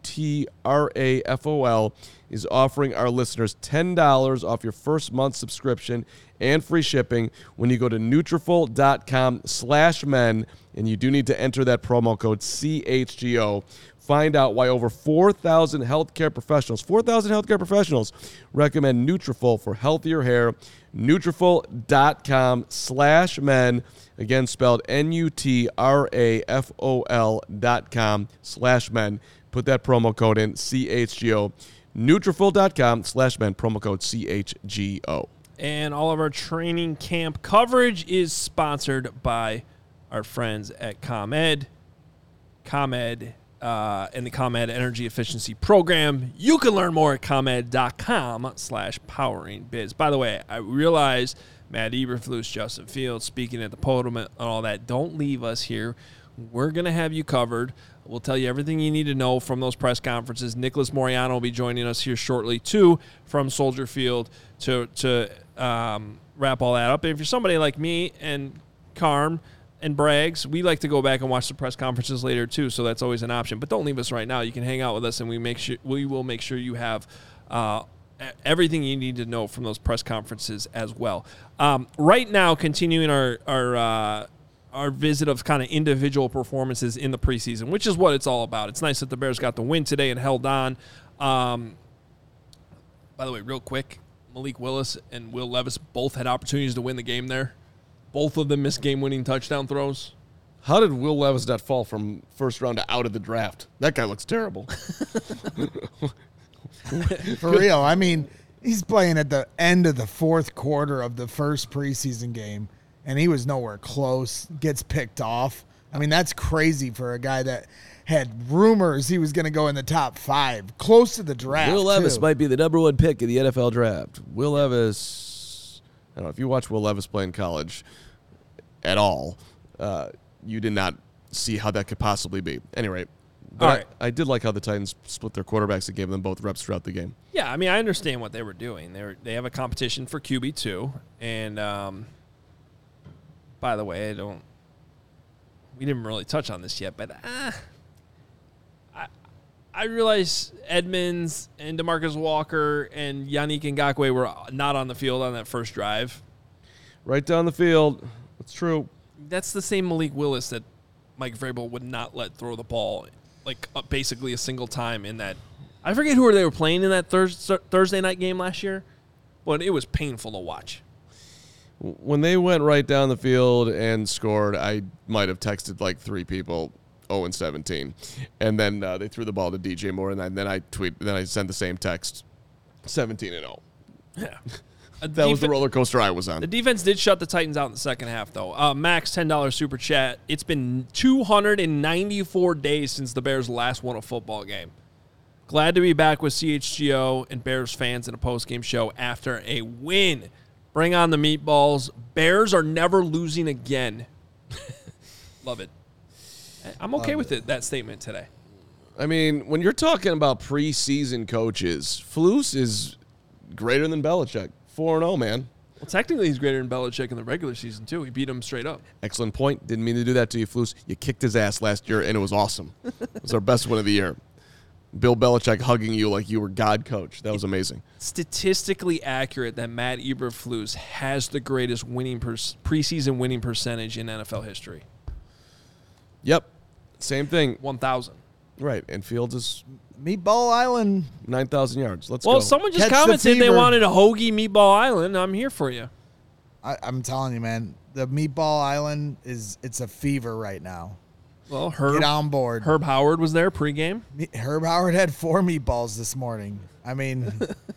is offering our listeners $10 off your first month subscription and free shipping when you go to Nutrafol.com slash men, and you do need to enter that promo code CHGO. Find out why over 4,000 healthcare professionals, 4,000 healthcare professionals recommend Nutrafol for healthier hair. Nutrafol.com slash men. Again, spelled N-U-T-R-A-F-O-L dot com slash men. Put that promo code in, CHGO. Nutrafol.com slash men, promo code CHGO. And all of our training camp coverage is sponsored by our friends at ComEd. ComEd uh, and the ComEd Energy Efficiency Program. You can learn more at ComEd.com slash powering biz. By the way, I realize Matt Eberflus, Justin Fields speaking at the podium and all that. Don't leave us here. We're going to have you covered. We'll tell you everything you need to know from those press conferences. Nicholas Moreano will be joining us here shortly, too, from Soldier Field to, to um, wrap all that up. And if you're somebody like me and Carm and Braggs, we like to go back and watch the press conferences later, too, so that's always an option. But don't leave us right now. You can hang out with us, and we, make sure, we will make sure you have uh, everything you need to know from those press conferences as well. Um, right now, continuing our, our uh, our visit of kind of individual performances in the preseason, which is what it's all about. It's nice that the Bears got the win today and held on. Um, by the way, real quick, Malik Willis and Will Levis both had opportunities to win the game there. Both of them missed game-winning touchdown throws. How did Will Levis not fall from first round to out of the draft? That guy looks terrible. For real. I mean, he's playing at the end of the fourth quarter of the first preseason game, and he was nowhere close. Gets picked off. I mean, that's crazy for a guy that had rumors he was going to go in the top five, close to the draft. Will Levis too. might be the number one pick in the NFL draft. Will Levis. I don't know if you watch Will Levis play in college at all, uh, you did not see how that could possibly be. Anyway, but All I- I, did like how the Titans split their quarterbacks and gave them both reps throughout the game. Yeah, I mean, I understand what they were doing. They were, they have a competition for QB two, and um, by the way, I don't. We didn't really touch on this yet, but uh, I I realize Edmunds and Demarcus Walker and Yannick Ngakoue were not on the field on that first drive. Right down the field. That's true. That's the same Malik Willis that Mike Vrabel would not let throw the ball, like uh, basically a single time in that. I forget who they were playing in that Thurs Thursday night game last year, but it was painful to watch. When they went right down the field and scored, I might have texted like three people. 0 and 17, and then uh, they threw the ball to DJ Moore, and then- then I tweet, then I sent the same text, 17 and 0. Yeah. That was the roller coaster I was on. The defense did shut the Titans out in the second half, though. Uh, Max, $10 super chat. It's been 294 days since the Bears last won a football game. Glad to be back with CHGO and Bears fans in a post-game show after a win. Bring on the meatballs. Bears are never losing again. Love it. I'm okay with it, that statement today. I mean, when you're talking about preseason coaches, Flus is greater than Belichick. 4 0, man. Well, technically, he's greater than Belichick in the regular season, too. He beat him straight up. Excellent point. Didn't mean to do that to you, Flus. You kicked his ass last year, and it was awesome. it was our best win of the year. Bill Belichick hugging you like you were God coach. That was amazing. statistically accurate that Matt Eberflus has the greatest winning per- preseason winning percentage in NFL history. Yep. Same thing. 1,000. Right. And Fields is Meatball Island. 9,000 yards. Let's Well, go. Well, someone just Catch the commented they wanted a hoagie Meatball Island. I'm here for you. I, I'm telling you, man, the Meatball Island is it's a fever right now. Well, Herb, Get on board. Herb Howard was there pregame. Herb Howard had four meatballs this morning. I mean,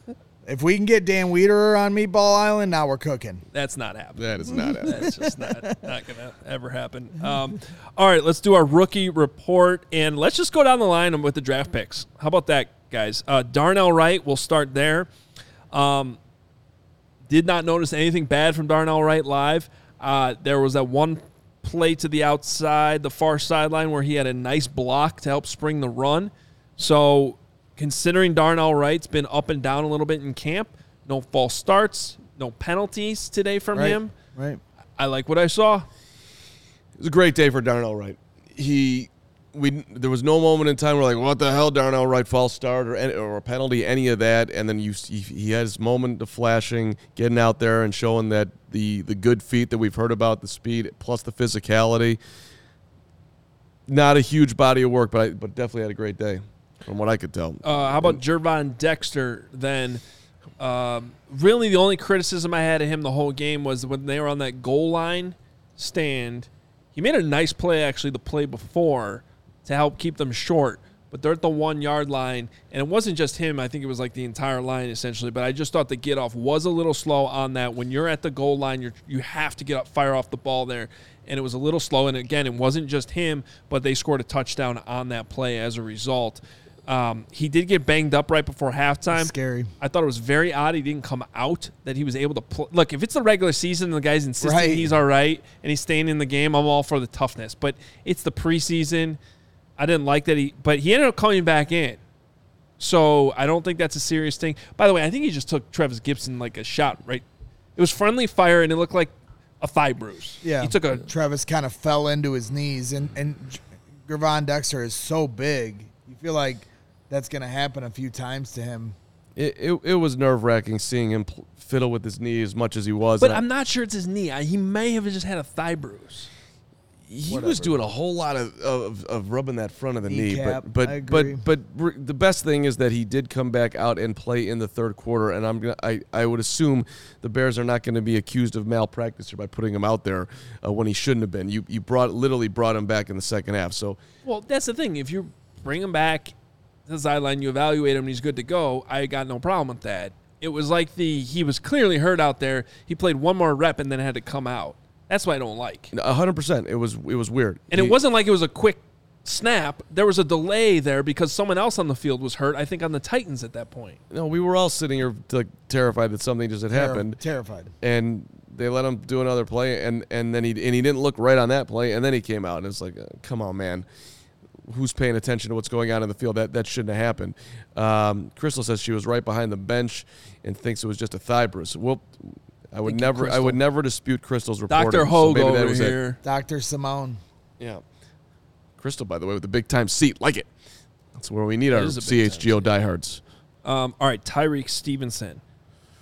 if we can get Dan Wiederer on Meatball Island, now we're cooking. That's not happening. that is not it. That's just not, not going to ever happen. Um, all right, let's do our rookie report, and let's just go down the line with the draft picks. How about that, guys? Uh, Darnell Wright, we'll start there. Um, did not notice anything bad from Darnell Wright live. Uh, there was that one play to the outside, the far sideline, where he had a nice block to help spring the run. So, considering Darnell Wright's been up and down a little bit in camp, no false starts, no penalties today from Right. him. Right. I like what I saw. It was a great day for Darnell Wright. He, we, there was no moment in time where like, what the hell, Darnell Wright false start or any, or a penalty, any of that. And then you, see he had his moment of flashing, getting out there and showing that the the good feet that we've heard about, the speed plus the physicality. Not a huge body of work, but I, but definitely had a great day, from what I could tell. Uh, how about Gervon Dexter then? Um, really, the only criticism I had of him the whole game was when they were on that goal line stand. He made a nice play, actually, the play before to help keep them short. But they're at the one yard line, and it wasn't just him. I think it was like the entire line essentially. But I just thought the get off was a little slow on that. When you're at the goal line, you you have to get up, fire off the ball there, and it was a little slow. And again, it wasn't just him, but they scored a touchdown on that play as a result. Um, he did get banged up right before halftime. Scary. I thought it was very odd he didn't come out. That he was able to pl- look. If it's the regular season, and the guy's insisting Right. he's all right and he's staying in the game. I'm all for the toughness. But it's the preseason. I didn't like that he, but he ended up coming back in. So I don't think that's a serious thing. By the way, I think he just took Trevis Gipson like a shot. Right, it was friendly fire and it looked like a thigh bruise. Yeah. he took a Trevis kind of fell into his knees, and and Gervon Dexter is so big. You feel like that's going to happen a few times to him. It, it, it was nerve wracking seeing him pl- fiddle with his knee as much as he was. But and I- I'm not sure it's his knee. I, he may have just had a thigh bruise. he Whatever. was doing a whole lot of, of, of rubbing that front of the Kneecap, knee, but I but agree. but but r- the best thing is that he did come back out and play in the third quarter, and I'm gonna I, I would assume the Bears are not going to be accused of malpractice by putting him out there uh, when he shouldn't have been. You you brought literally brought him back in the second half, so Well, that's the thing. If you bring him back to the sideline, you evaluate him, and he's good to go. I got no problem with that. It was like the he was clearly hurt out there. He played one more rep and then had to come out. That's what I don't like. hundred percent, it was it was weird, And He- it wasn't like it was a quick snap. There was a delay there because someone else on the field was hurt. I think on the Titans at that point. No, we were all sitting here like, terrified that something just had Terri- happened. Terrified. and they let him do another play, and and then he and he didn't look right on that play, and then he came out, and it's like, uh, come on, man, who's paying attention to what's going on in the field? That that shouldn't have happened. Um, Crystal says she was right behind the bench and thinks it was just a thigh bruise. Well, I would Thank you, never, I would never dispute Crystal's report. Doctor so Hoge maybe that over was it. here. Dr. Simone. Yeah, Crystal, by the way, with the big time seat, like it. That's where we need our is time CHGO diehards. Um, all right, Tyrique Stevenson.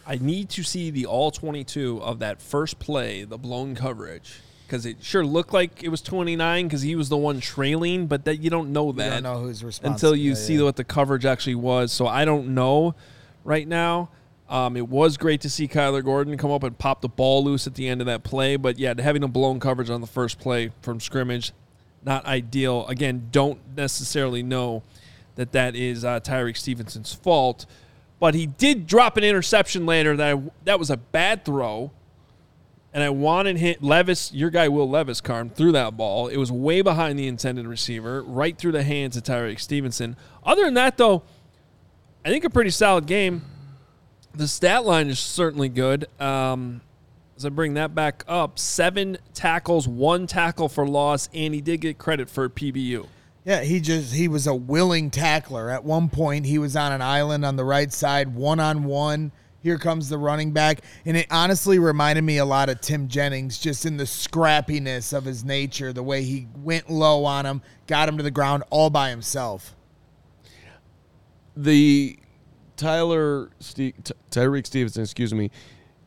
I need to see the all 22 of that first play, the blown coverage, because it sure looked like it was 29 because he was the one trailing, but that you don't know You that don't know who's responsible. until you Yeah, see yeah. what the coverage actually was. So I don't know right now. Um, it was great to see Kyler Gordon come up and pop the ball loose at the end of that play, but yeah, having a blown coverage on the first play from scrimmage, not ideal. Again, don't necessarily know that that is uh, Tyrique Stevenson's fault, but he did drop an interception later that I, that was a bad throw, and I wanted hit Levis, your guy Will Levis, Carm threw that ball. It was way behind the intended receiver, right through the hands of Tyrique Stevenson. Other than that, though, I think a pretty solid game. The stat line is certainly good. Um, as I bring that back up, seven tackles, one tackle for loss, and he did get credit for PBU. Yeah, he just he was a willing tackler. At one point, he was on an island on the right side, one on one. Here comes the running back, and it honestly reminded me a lot of Tim Jennings, just in the scrappiness of his nature, the way he went low on him, got him to the ground all by himself. the Tyler Ste- Ty- Tyrique Stevenson, excuse me,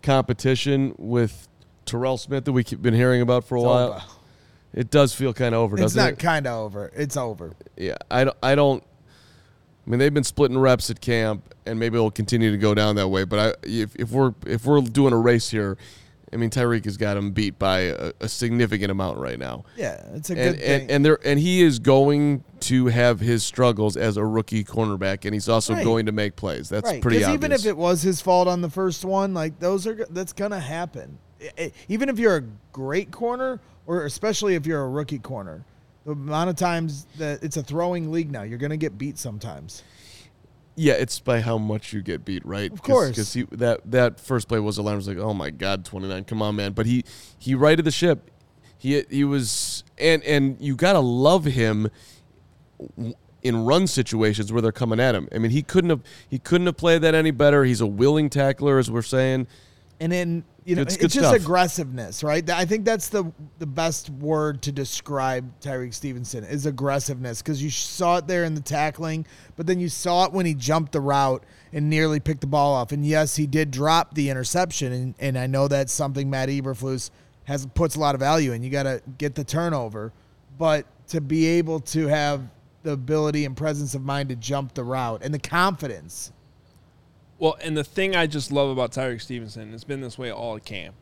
competition with Terrell Smith that we've been hearing about for a It's while. over. It does feel kind of over, It's doesn't not kind of over. It's over. yeah, I don't, I don't. I mean, they've been splitting reps at camp, and maybe it'll continue to go down that way. But I, if, if we're if we're doing a race here, I mean, Tyrique has got him beat by a, a significant amount right now. Yeah, it's a and, good thing. and and there and he is going to have his struggles as a rookie cornerback, and he's also Right. going to make plays. That's right, pretty obvious. even if it was his fault on the first one, like those are that's gonna happen. I- I- even if you're a great corner, or especially if you're a rookie corner, the amount of times that it's a throwing league now, you're gonna get beat sometimes. Yeah, it's by how much you get beat, right? Of course. because that that first play was alarm was like, oh my god, twenty nine, come on, man. But he he righted the ship. He he was and and you gotta love him in run situations where they're coming at him. I mean, he couldn't have he couldn't have played that any better. He's a willing tackler, as we're saying. And then you know Good- it's good just stuff. aggressiveness, right? I think that's the the best word to describe Tyrique Stevenson is aggressiveness because you saw it there in the tackling, but then you saw it when he jumped the route and nearly picked the ball off. And yes, he did drop the interception, and, and I know that's something Matt Eberflus has puts a lot of value in. You got to get the turnover, but to be able to have the ability and presence of mind to jump the route and the confidence. Well, and the thing I just love about Tyrique Stevenson, it's been this way all camp.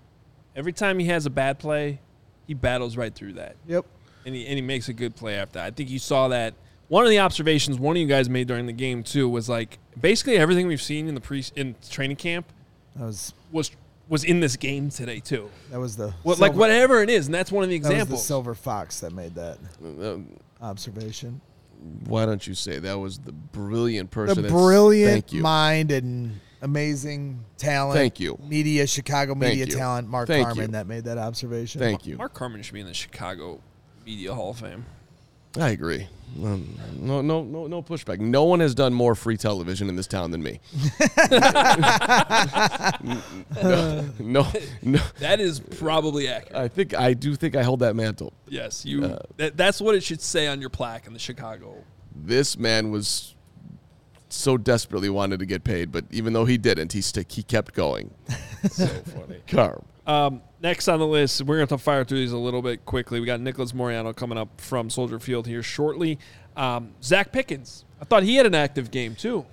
Every time he has a bad play, he battles right through that. Yep. and he, and he makes a good play after. I think you saw that. One of the observations one of you guys made during the game too was like basically everything we've seen in the pre in training camp That was was was in this game today too. that was the What, like whatever it is, and that's one of the That was the silver fox that made that Uh, observation. Why don't you say that was the brilliant person? that's- brilliant Thank you. mind and amazing talent. Thank you. Media, Chicago media you. talent, Mark Thank Carman you. that made that observation. Thank you. Mark Carman should be in the Chicago Media Hall of Fame. I agree. Um, no, no, no, no pushback. No one has done more free television in this town than me. no, no, no. That is probably accurate. I think I do think I hold that mantle. yes, you. Uh, that, that's what it should say on your plaque in the Chicago. This man was so desperately wanted to get paid, but even though he didn't, he stick he kept going. So funny. Carm. Um, next on the list, we're going to fire through these a little bit quickly. We got Nicholas Moreano coming up from Soldier Field here shortly. Um, Zacch Pickens, I thought he had an active game too.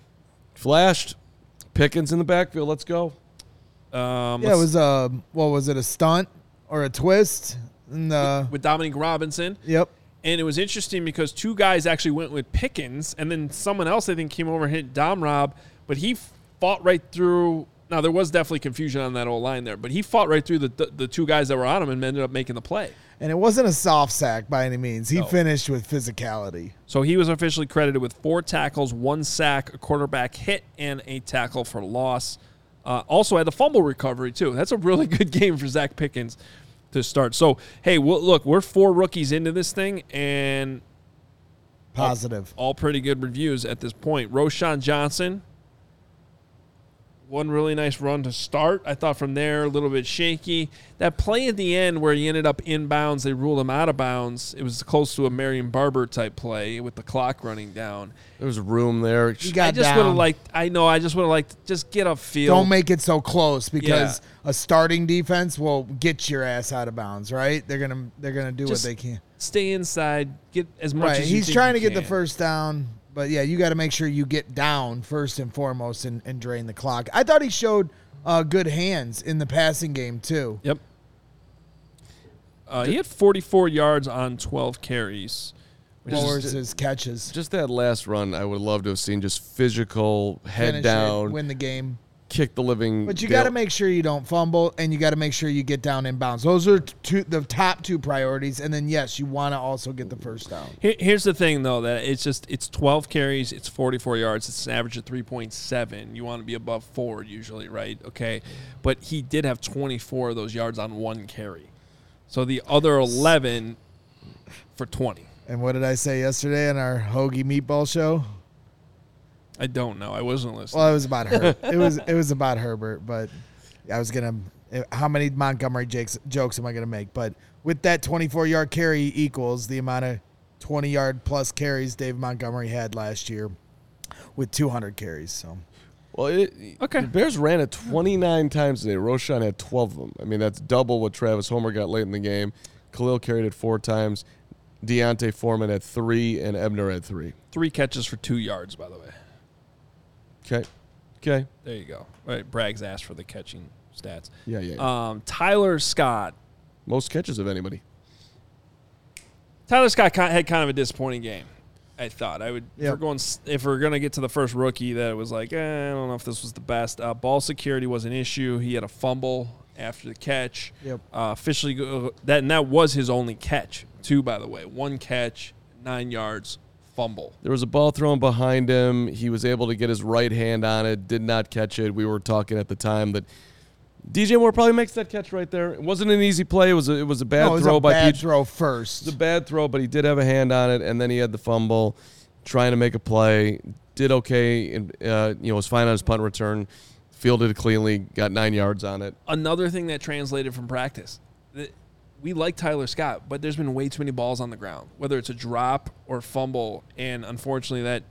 Flashed. Pickens in the backfield. Let's go. Um, Yeah, it was a what was it? A stunt or a twist? And the with Dominic Robinson. yep. And it was interesting because two guys actually went with Pickens, and then someone else I think came over and hit Dom Rob, but he fought right through. Now there was definitely confusion on that old line there, but he fought right through the, the the two guys that were on him and ended up making the play. And it wasn't a soft sack by any means. He No. finished with physicality. So he was officially credited with four tackles, one sack, a quarterback hit, and a tackle for loss. Uh, also had the fumble recovery too. That's a really good game for Zacch Pickens to start. So hey, well, look, we're four rookies into this thing, and Positive. all pretty good reviews at this point. Roschon Johnson, one really nice run to start. I thought from there a little bit shaky. That play at the end where he ended up inbounds, they ruled him out of bounds. It was close to a Marion Barber type play with the clock running down. There was room there. You got I just down. would have liked. I know. I just would have liked just get a feel. Don't make it so close because a starting defense will get your ass out of bounds, right? They're gonna they're gonna do Just what they can. stay inside. Get as much Right. as you He's think trying you to get the first down, but yeah, you got to make sure you get down first and foremost and, and drain the clock. I thought he showed uh, good hands in the passing game too. Yep. Uh, he had 44 yards on 12 carries. which is- his catches, Just that last run, I would love to have seen just physical, head finish it, down, win the game. Kick the living. But you got to make sure you don't fumble, and you got to make sure you get down in bounds. Those are two, the top two priorities. And then yes, you want to also get the first down. Here- Here's the thing, though, that it's just it's 12 carries, it's 44 yards, it's an average of 3.7. You want to be above four usually, right? Okay, but he did have 24 of those yards on one carry, so the other 11 for 20. And what did I say yesterday on our hoagie meatball show? I don't know. I wasn't listening. Well, it was about her. it was it was about Herbert, but I was gonna. How many Montgomery jakes, jokes am I gonna make? But with that 24 yard carry equals the amount of 20 yard plus carries Dave Montgomery had last year with 200 carries. So Well, it, Okay. The Bears ran it 29 times today. Roschon had 12 of them. I mean, that's double what Travis Homer got late in the game. Khalil carried it four times. D'Onta Foreman had three, and Ebner had three. Three catches for two yards, by the way. Okay. Okay. There you go. Right, Braggs asked for the catching stats. Yeah, yeah. yeah. Um, Tyler Scott. Most catches of anybody. Tyler Scott had kind of a disappointing game. I thought I would. If we're going, if we're gonna get to the first rookie, that it was like eh, I don't know if this was the best. Uh, ball security was an issue. He had a fumble after the catch. Yep. Uh, officially, go, that and that was his only catch too. By the way, one catch, nine yards, fumble. There was a ball thrown behind him. He was able to get his right hand on it, did not catch it. We were talking at the time that DJ Moore probably makes that catch right there. It wasn't an easy play. It was a, it was a bad No, it was throw a by bad PJ. throw It's first. a bad throw, but he did have a hand on it, and then he had the fumble, trying to make a play. Did okay, and uh, you know was fine on his punt return, fielded it cleanly, got nine yards on it. Another thing that translated from practice. That We like Tyler Scott, but there's been way too many balls on the ground, whether it's a drop or fumble, and unfortunately that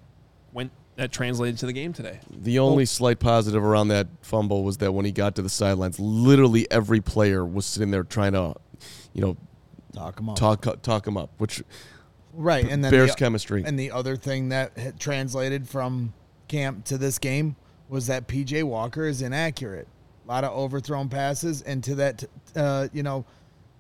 went that translated to the game today. The only slight positive around that fumble was that when he got to the sidelines, literally every player was sitting there trying to, you know, Talk him up. talk talk him up, which Right, and then bears the, chemistry. And the other thing that had translated from camp to this game was that PJ Walker is inaccurate. A lot of overthrown passes, and to that, uh, you know,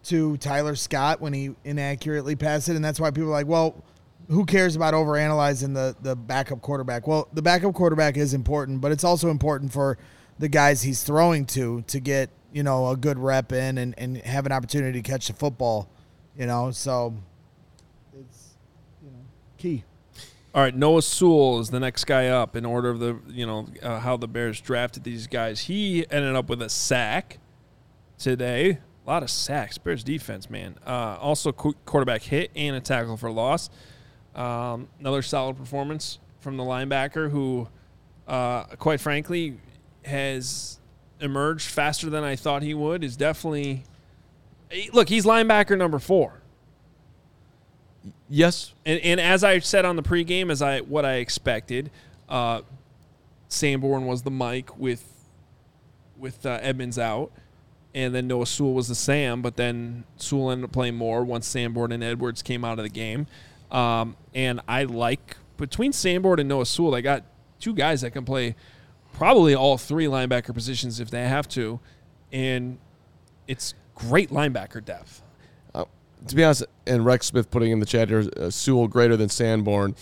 to Tyler Scott when he inaccurately passed it, and that's why people are like, well, who cares about overanalyzing the the backup quarterback? Well, the backup quarterback is important, but it's also important for the guys he's throwing to to get you know a good rep in and, and have an opportunity to catch the football. You know, so it's you know key. All right, Noah Sewell is the next guy up in order of the you know uh, how the Bears drafted these guys. He ended up with a sack today. A lot of sacks. Bears defense, man. Uh, also, qu- quarterback hit and a tackle for loss. Um, another solid performance from the linebacker, who, uh, quite frankly, has emerged faster than I thought he would. Is definitely look. He's linebacker number four. yes, And, and as I said on the pregame, as I what I expected, uh, Sanborn was the Mike with with uh, Edmunds out, and then Noah Sewell was the Sam. But then Sewell ended up playing more once Sanborn and Edwards came out of the game. Um, and I like between Sanborn and Noah Sewell, they got two guys that can play probably all three linebacker positions if they have to, and it's great linebacker depth. uh, to be honest, and Rex Smith putting in the chat here, uh, Sewell greater than Sanborn.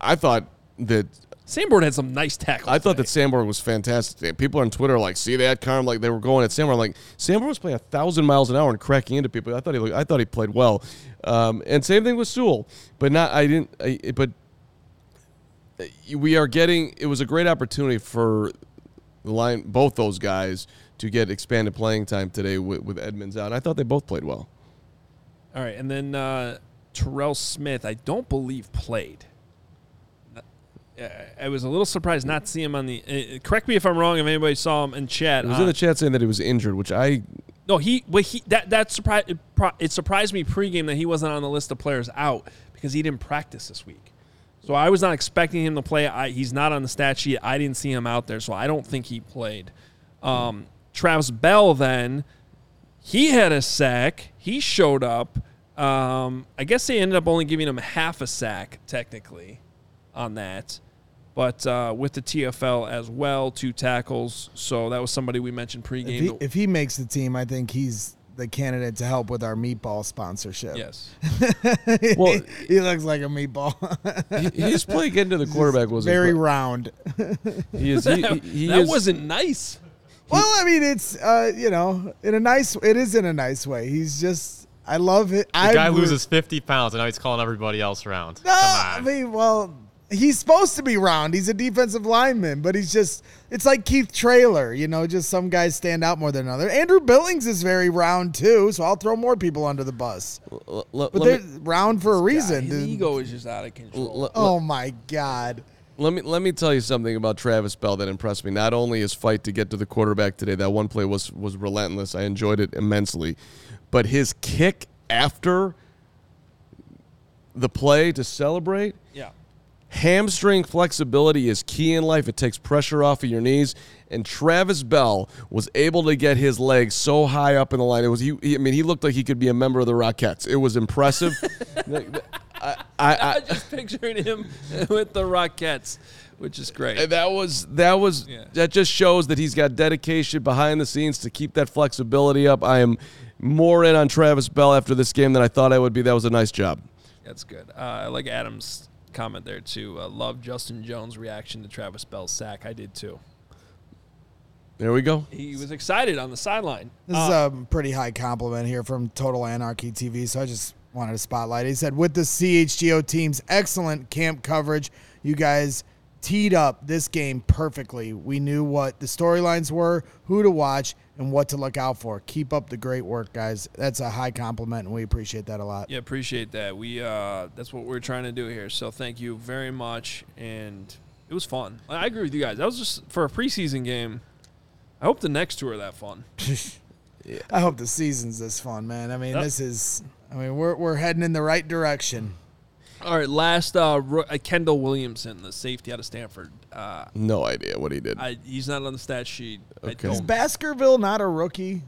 I thought that Sanborn had some nice tackles. I thought today. that Sanborn was fantastic. today. People on Twitter are like, see that Carm, like they were going at Sanborn. I'm like Sanborn was playing a thousand miles an hour and cracking into people. I thought he, looked- I thought he played well. Um, and same thing with Sewell, but not. I didn't. I, but uh, we are getting. It was a great opportunity for the line, both those guys, to get expanded playing time today with, with Edmunds out. I thought they both played well. All right, and then uh, Terrell Smith, I don't believe played. Uh, I was a little surprised not to see him on the. Uh, correct me if I'm wrong. If anybody saw him in chat, It was uh, in the chat saying that he was injured, which I no, he. Well, he that that surprised. It, it surprised me pregame that he wasn't on the list of players out because he didn't practice this week. So I was not expecting him to play. I, he's not on the stat sheet. I didn't see him out there, so I don't think he played. Um, Travis Bell then he had a sack. He showed up. Um, I guess they ended up only giving him half a sack technically on that, but uh, with the TFL as well, two tackles. So that was somebody we mentioned If pregame. he, if he makes the team, I think he's the candidate to help with our meatball sponsorship. yes. Well- he looks like a meatball. his play getting to the quarterback was very incre- round. He is. He, he, he that is, wasn't nice. Well, I mean, it's uh, you know, in a nice. It is in a nice way. He's just. I love it. The I guy would- loses 50 pounds and now he's calling everybody else around. No, Come I mean, well, he's supposed to be round. He's a defensive lineman, but he's just. It's like Keith Traylor, you know. Just some guys stand out more than another. Andrew Billings is very round too, so I'll throw more people under the bus. L- l- But they're round for a reason. His dude. ego is just out of control. l- l- Oh my god. Let me let me tell you something about Travis Bell that impressed me. Not only his fight to get to the quarterback today, that one play was was relentless. I enjoyed it immensely, but his kick after the play to celebrate. Hamstring flexibility is key in life. It takes pressure off of your knees. And Travis Bell was able to get his legs so high up in the line. It was he, he- I mean, he looked like he could be a member of the Rockettes. It was impressive. I, I, I I, just picturing him with the Rockettes, which is great. And that was that was Yeah. that just shows that he's got dedication behind the scenes to keep that flexibility up. I am more in on Travis Bell after this game than I thought I would be. That was a nice job. That's good. Uh, I like Adam's comment there too. Uh, love Justin Jones' reaction to Travis Bell's sack. I did too. There we go. He was excited on the sideline. This is a pretty high compliment here from Total Anarchy TV, so I just wanted to spotlight. He said, "With the CHGO team's excellent camp coverage, you guys teed up this game perfectly. We knew what the storylines were, who to watch, and what to look out for. Keep up the great work, guys. That's a high compliment, and we appreciate that a lot. Yeah, appreciate that. We uh, that's what we're trying to do here. So thank you very much, and it was fun. I agree with you guys. That was just for a preseason game. I hope the next two are that fun. I hope the season's this fun, man. I mean, Yep. this is. I mean, we're we're heading in the right direction. All right, last uh, uh, Kendall Williamson, the safety out of Stanford. Uh, No idea what he did. I, he's not on the stat sheet. Okay. Is Baskerville not a rookie?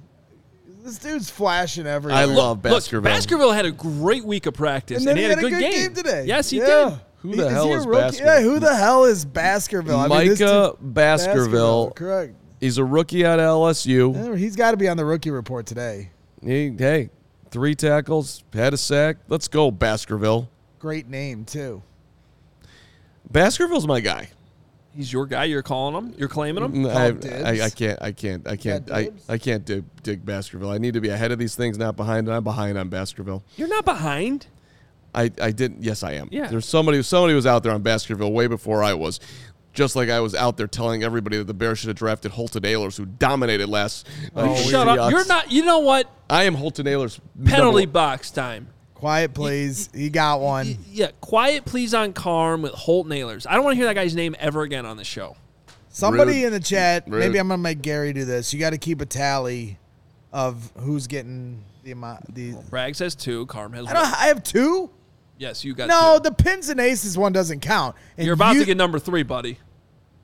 This dude's flashing everywhere. I love Look, Baskerville. Baskerville had a great week of practice, And then he had, a good, game. today. Yes, he Yeah. did. Who the Is hell he a is rookie? Baskerville? Yeah, who the hell is Baskerville? I mean, this Micah dude- Baskerville. Correct. He's a rookie out of LSU. He's got to be on the rookie report today. He, hey, three tackles, had a sack. Let's go, Baskerville. Great name too. Baskerville's my guy. He's your guy. You're calling him. You're claiming him. I, I, I can't. I can't. I can't. I. I can't dig, dig Baskerville. I need to be ahead of these things, not behind. And I'm behind on Baskerville. You're not behind. I, I didn't. Yes, I am. Yeah. There's somebody. Somebody was out there on Baskerville way before I was. Just like I was out there telling everybody that the Bears should have drafted Holton Ahlers, who dominated last. uh, Oh, Shut Seahawks. up. You're not. You know what? I am Holton Ahlers. Penalty box time. Quiet, please. He got one. Yeah, quiet please on Carm with Holton Ahlers. I don't want to hear that guy's name ever again on the show. Somebody Rude. in the chat. Rude. Maybe I'm gonna make Gary do this. You got to keep a tally of who's getting the amount. The Rags has two. Carm has I don't. one. I have two. Yes, you got No, two. the pins and aces one doesn't count. And You're about you- to get number three, buddy.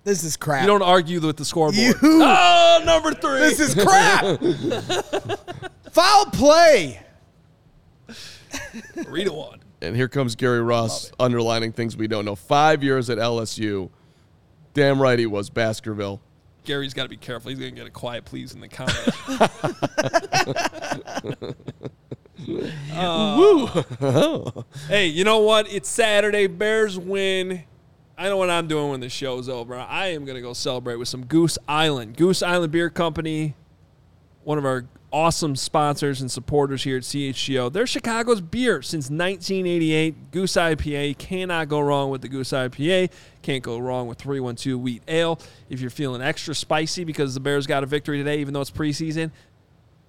This is crap. You don't argue with the scoreboard. You- Oh, number three. This is crap. Foul play. Read it one. And here comes Gary Ross underlining things we don't know. Five years at LSU. Damn right he was Baskerville. Gary's got to be careful. He's going to get a quiet please in the comments. Uh, hey, you know what? It's Saturday. Bears win. I know what I'm doing when the show's over. I am going to go celebrate with some Goose Island. Goose Island Beer Company, one of our awesome sponsors and supporters here at CHGO. They're Chicago's beer since 1988. Goose IPA. Cannot go wrong with the Goose IPA. Can't go wrong with 312 Wheat Ale. If you're feeling extra spicy because the Bears got a victory today, even though it's preseason,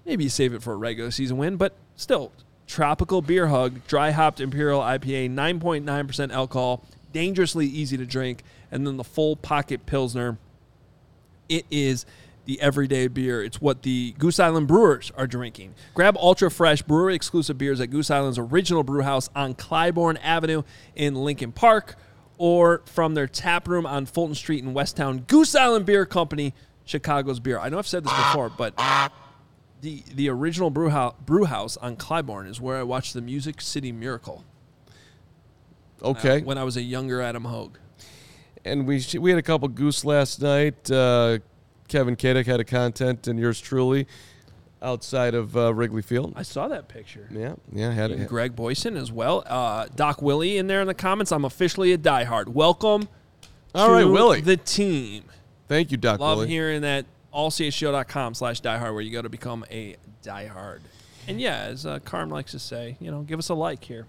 maybe you save it for a regular season win, but still, tropical beer hug, dry hopped imperial IPA, 9.9% alcohol, dangerously easy to drink, and then the full pocket pilsner. It is the everyday beer. It's what the Goose Island brewers are drinking. Grab ultra fresh brewery exclusive beers at Goose Island's original brew house on Clybourn Avenue in Lincoln Park or from their tap room on Fulton Street in Westtown. Goose Island Beer Company, Chicago's beer. I know I've said this before, but the the original brew house, brew house on Clybourn is where I watched the Music City Miracle uh, Okay. when I was a younger Adam Hoge. and we sh- we had a couple goose last night. Uh, Kevin Kadek had a content, and yours truly, outside of uh, Wrigley Field. I saw that picture. Yeah, yeah, had And it. Greg Boyson as well. Uh, Doc Willie in there in the comments. I'm officially a diehard. Welcome. All to right, Willie. The team. Thank you, Doc. Love Willie. hearing that. allchshow.com slash diehard where you go to become a diehard. And yeah, as uh, Carm likes to say, you know, give us a like here.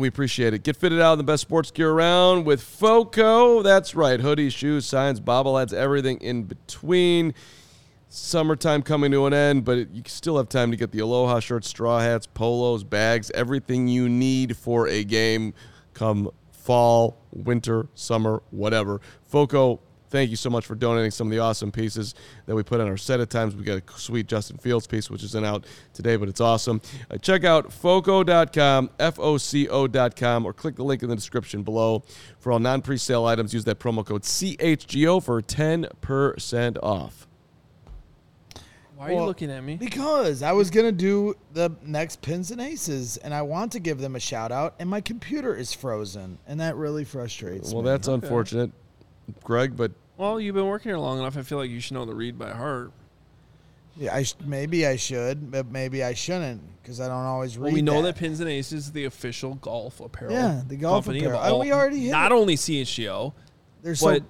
We appreciate it. Get fitted out in the best sports gear around with FOCO. That's right. Hoodies, shoes, signs, bobbleheads, everything in between. Summertime coming to an end, but you still have time to get the Aloha shirts, straw hats, polos, bags, everything you need for a game come fall, winter, summer, whatever. FOCO, thank you so much for donating some of the awesome pieces that we put on our set at times. We got a sweet Justin Fields piece, which isn't out today, but it's awesome. Uh, check out FOCO.com, F O C O.com, or click the link in the description below. For all non presale items, use that promo code CHGO for 10% off. Why are you looking at me? Because I was gonna do the next pins and aces, and I want to give them a shout out, and my computer is frozen, and that really frustrates Well, me. Well, that's unfortunate, Greg, but Well, you've been working here long enough. I feel like you should know the read by heart. yeah, I sh- maybe I should, but maybe I shouldn't because I don't always read. Well, we know that. that Pins and Aces is the official golf apparel. Yeah, the golf company apparel. Of all, we already hit not it. only CHGO, There's but so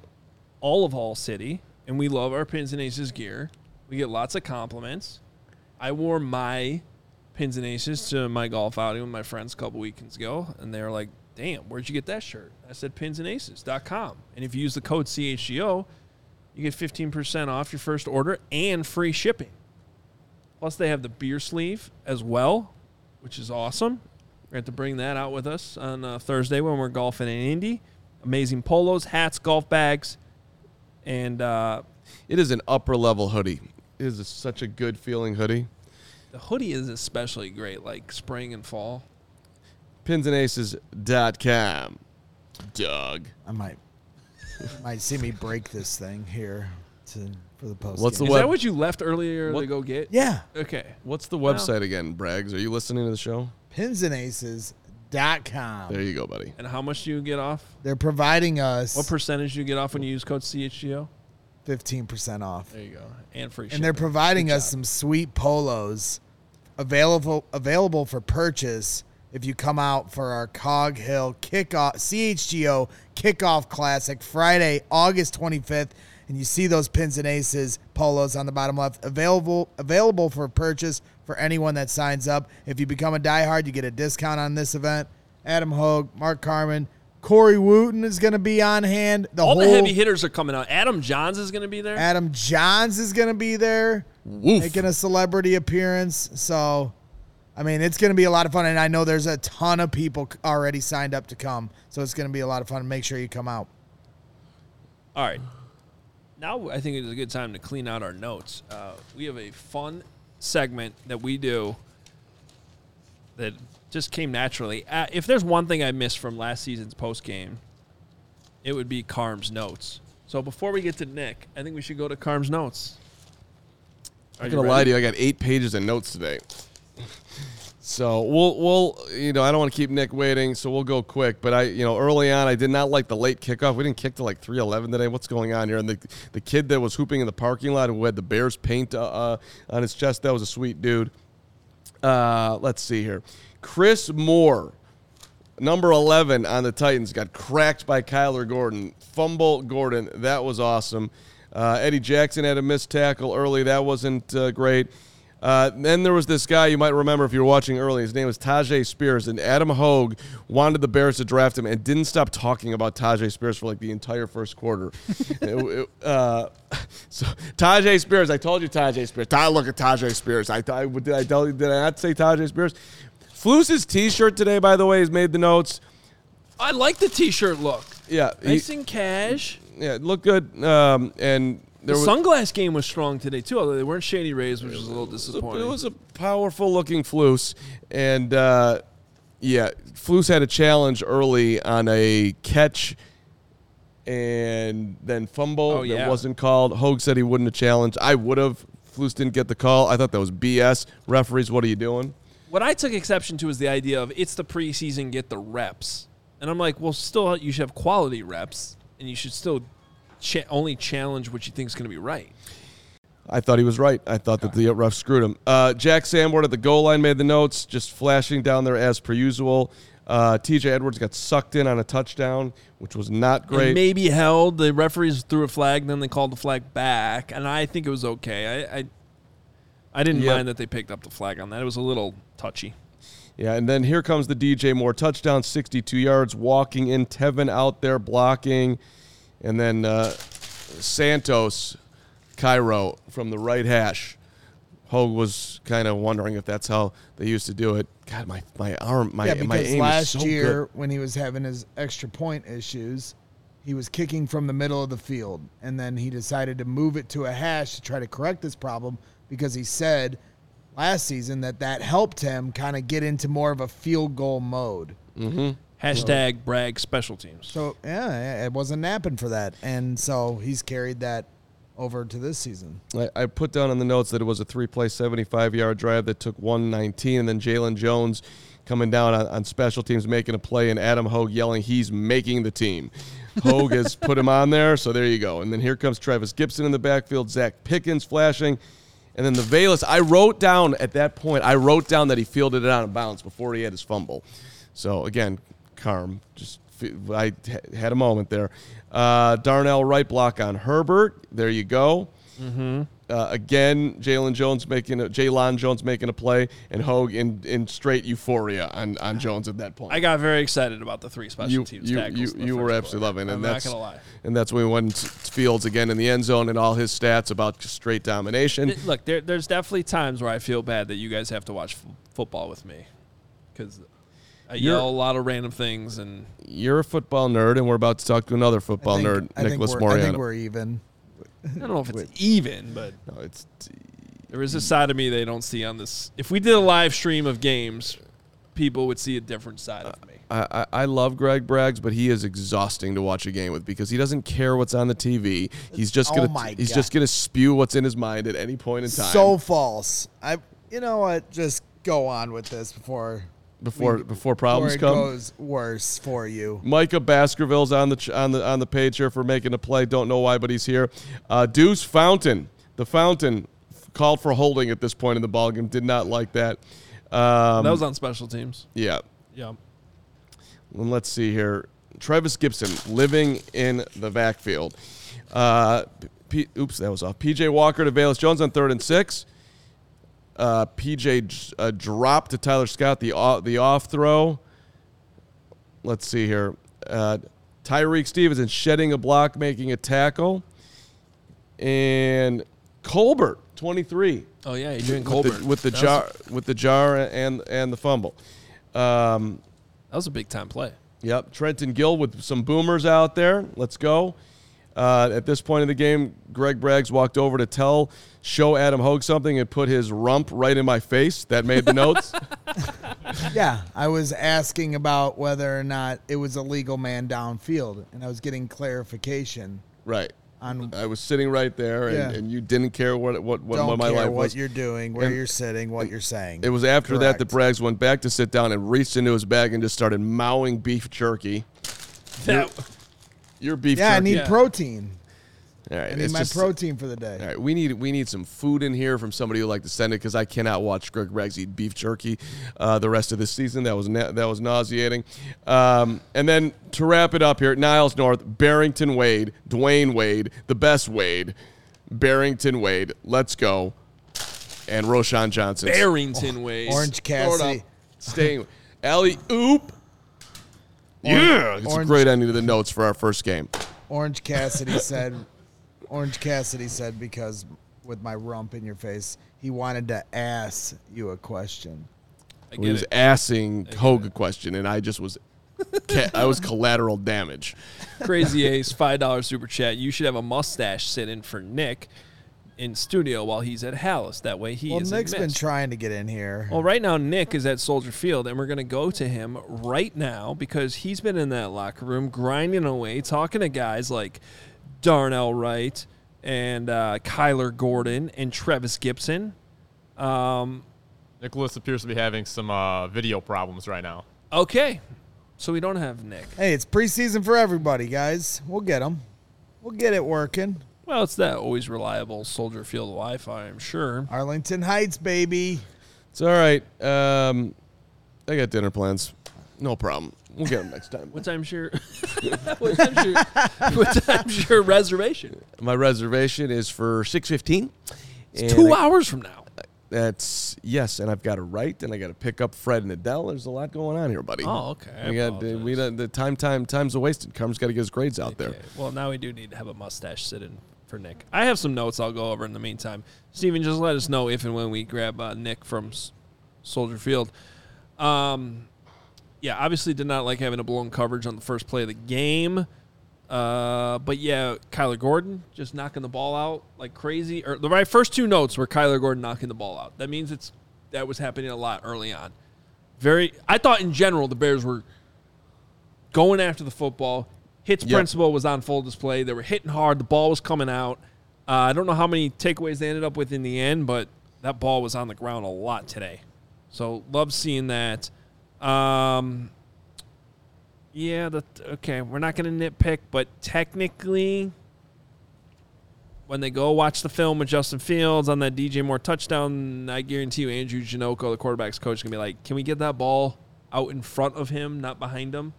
all of All City, and we love our Pins and Aces gear. We get lots of compliments. I wore my Pins and Aces to my golf outing with my friends a couple weekends ago, and they were like, damn, where'd you get that shirt? I said pinsandaces.com. And if you use the code CHGO, you get 15% off your first order and free shipping. Plus, they have the beer sleeve as well, which is awesome. We're going to bring that out with us on uh, Thursday when we're golfing in Indy. Amazing polos, hats, golf bags, and uh, It is an upper level hoodie. It is a, such a good feeling hoodie. the hoodie is especially great, like spring and fall. Pinsandaces.com. Doug. I might might see me break this thing here to for the post. What's the Is web- that what you left earlier What- to go get? Yeah. Okay. What's the website again, Braggs? Are you listening to the show? Pinsandaces.com. There you go, buddy. And how much do you get off? They're providing us What percentage do you get off when you use code CHGO? 15% off. There you go. And free shipping. And they're providing Good us job. some sweet polos available available for purchase if you come out for our Cog Hill kickoff CHGO kickoff classic Friday, August 25th. And you see those pins and aces polos on the bottom left available available for purchase for anyone that signs up. If you become a diehard, you get a discount on this event. Adam Hoge, Mark Carman, Corey Wootton is going to be on hand. The All whole the heavy hitters are coming out. Adam Johns is going to be there. Adam Johns is going to be there Woof. making a celebrity appearance. So, I mean, it's going to be a lot of fun. And I know there's a ton of people already signed up to come. So it's going to be a lot of fun. Make sure you come out. All right. Now I think it is a good time to clean out our notes. Uh, we have a fun segment that we do that just came naturally. Uh, if there's one thing I missed from last season's post game, it would be Carm's notes. So before we get to Nick, I think we should go to Carm's notes. Are I'm you gonna lie to you. I got eight pages of notes today. So we'll we'll you know I don't want to keep Nick waiting, so we'll go quick. But I you know early on I did not like the late kickoff. We didn't kick to like three eleven today. What's going on here? And the the kid that was hooping in the parking lot who had the Bears paint uh, uh, on his chest that was a sweet dude. Uh, let's see here, Chris Moore, number eleven on the Titans, got cracked by Kyler Gordon. Fumble Gordon, that was awesome. Uh, Eddie Jackson had a missed tackle early. That wasn't uh, great. Uh, then there was this guy you might remember if you were watching early. His name was Tyjae Spears, and Adam Hoge wanted the Bears to draft him and didn't stop talking about Tyjae Spears for like the entire first quarter. It- uh, so Tyjae Spears, I told you Tyjae Spears. I look at Tyjae Spears. I, I did I tell you did I not say Tyjae Spears? Flus's T-shirt today, by the way, has made the notes. I like the T-shirt look. Yeah, he- Nice and cash. yeah, it looked good. Um, and The was sunglass game was strong today too, although they weren't shady rays, which was a little disappointing. It was a powerful looking Flus. And uh, yeah, Flus had a challenge early on a catch and then fumble Oh, that wasn't called. Hoge said he wouldn't have challenged. I would have. Flus didn't get the call. I thought that was BS. Referees, what are you doing? What I took exception to is the idea of it's the preseason, get the reps. And I'm like, well, still, you should have quality reps, and you should still cha- only challenge what you think is going to be right. I thought he was right. I thought that the ref screwed him. Uh, Jack Sanborn at the goal line made the notes, just flashing down there as per usual. Uh, TJ Edwards got sucked in on a touchdown, which was not great. maybe held. The referees threw a flag, then they called the flag back, and I think it was okay. I I, I didn't Yep. mind that they picked up the flag on that. It was a little touchy. Yeah, and then here comes the DJ Moore touchdown, 62 yards, walking in. Teven out there blocking. And then uh, Santos, Cairo from the right hash. Hoge was kind of wondering if that's how they used to do it. God, my, my arm, my, yeah, my aim last is so year good. when he was having his extra point issues, he was kicking from the middle of the field, and then he decided to move it to a hash to try to correct this problem because he said last season that that helped him kind of get into more of a field goal mode. Hashtag brag special teams. So yeah, it wasn't napping for that, and so he's carried that over to this season. I, I put down in the notes that it was a three play, 75 yard drive that took 119. And then Jaylon Jones coming down on, on special teams, making a play, and Adam Hoge yelling, he's making the team. Hoge has put him on there, so there you go. And then here comes Trevis Gipson in the backfield, Zacch Pickens flashing. And then the Velus, I wrote down at that point, I wrote down that he fielded it out of bounds before he had his fumble. So again, Carm, just I had a moment there. Uh, Darnell Wright block on Herbert. There you go. Uh, again, Jaylon Jones making a Jaylon Jones making a play, and Hoge in, in straight euphoria on, on Jones at that point. I got very excited about the three special you teams you tackles. you, you were absolutely loving, and I'm that's not gonna lie. and that's when we went to Fields again in the end zone and all his stats about straight domination. Th- Look, there, there's definitely times where I feel bad that you guys have to watch f- football with me because I You're- yell a lot of random things and You're a football nerd, and we're about to talk to another I football think- nerd, I think Nicholas we're- I think Moreano. we're even. I don't know if it's even, but No, it's there is a side of me they don't see on this. If we did a live stream of games, people would see a different side of me. I, I I love Greg Braggs, but he is exhausting to watch a game with because he doesn't care what's on the TV. Oh he's just Oh gonna my he's God. just gonna spew what's in his mind at any point in time. So false. I. You know what? Just go on with this before before we- before before problems it come. goes worse for you. Micah Baskerville's on the on the on the page here for making a play. Don't know why, but he's here. Uh, Deuce Fountain, the Fountain, called for holding at this point in the ballgame. Did not like that. Um, that was on special teams. yeah. Yeah. And let's see here. Trevis Gipson living in the backfield. Uh, P- oops, that was off. PJ Walker to Velus Jones on third and six. Uh, PJ uh, drop to Tyler Scott the off, the off throw. Let's see here. Uh, Tyrique Stevenson shedding a block, making a tackle, and Colbert 23. Oh, yeah, Adrian with Colbert the, with the That jar with the jar and and the fumble. Um, That was a big time play. Yep, Trenton Gill with some boomers out there. Let's go. Uh, at this point in the game, Greg Braggs walked over to tell, show Adam Hoge something, and put his rump right in my face. That made the notes. Yeah, I was asking about whether or not it was a legal man downfield, and I was getting clarification right. on. I was sitting right there, and, Yeah. and you didn't care what what, what, don't my care life what was. you're doing, where And- you're sitting, what you're saying. It was after that that Correct. Braggs went back to sit down and reached into his bag and just started mowing beef jerky. That, Your beef Yeah, I need Yeah. protein. All right, I need it's my just- protein for the day. All right, we need we need some food in here from somebody who like to send it because I cannot watch Greg Braggs eat beef jerky uh, the rest of this season. That was na- that was nauseating. Um, and then to wrap it up here, Niles North, Barrington Wade, Dwyane Wade, the best Wade, Barrington Wade. Let's go, and Roschon Johnson. Barrington Wade. Orange Throw it up. Cassidy. Staying. Alley oop. Yeah, it's a great ending to the notes for our first game. Orange Cassidy said. Orange Cassidy said because with my rump in your face, he wanted to ask you a question. He was it. asking Hoge a question, and I just was, I was collateral damage. Crazy Ace, five dollar super chat. You should have a mustache sit in for Nick in studio while he's at Halas. That way he Well, isn't Nick's been trying to get in here. Well, right now Nick is at Soldier Field, and we're going to go to him right now because he's been in that locker room grinding away, talking to guys like Darnell Wright and uh, Kyler Gordon and Trevis Gipson. Um, Nicholas appears to be having some uh, video problems right now. okay, so we don't have Nick. Hey, it's preseason for everybody, guys. We'll get them. We'll get it working. Well, it's that always reliable Soldier Field Wi-Fi, I'm sure. Arlington Heights, baby. It's all right. Um, I got dinner plans. No problem. We'll get them next time. What time's your what time's your what time's your reservation? My reservation is for six fifteen. It's Two hours from now. That's yes, and I've got to write, and I got to pick up Fred and Adele. There's a lot going on here, buddy. Oh, okay. We got apologize. we the time time time's a wasted. Carm's got to get his grades out there. Okay. Well, now we do need to have a mustache sit in for Nick. I have some notes I'll go over in the meantime. Steven, just let us know if and when we grab uh, Nick from S- Soldier Field. Um, yeah, obviously did not like having a blown coverage on the first play of the game. Uh, but yeah, Kyler Gordon just knocking the ball out like crazy. Or the right first two notes were Kyler Gordon knocking the ball out. That means it's that was happening a lot early on. Very, I thought in general the Bears were going after the football. Hits Yep. principle was on full display. They were hitting hard. The ball was coming out. Uh, I don't know how many takeaways they ended up with in the end, but that ball was on the ground a lot today. So love seeing that. Um, yeah, that okay. We're not going to nitpick, but technically, when they go watch the film with Justin Fields on that DJ Moore touchdown, I guarantee you, Andrew Janocko, the quarterback's coach, is gonna be like, "Can we get that ball out in front of him, not behind him?"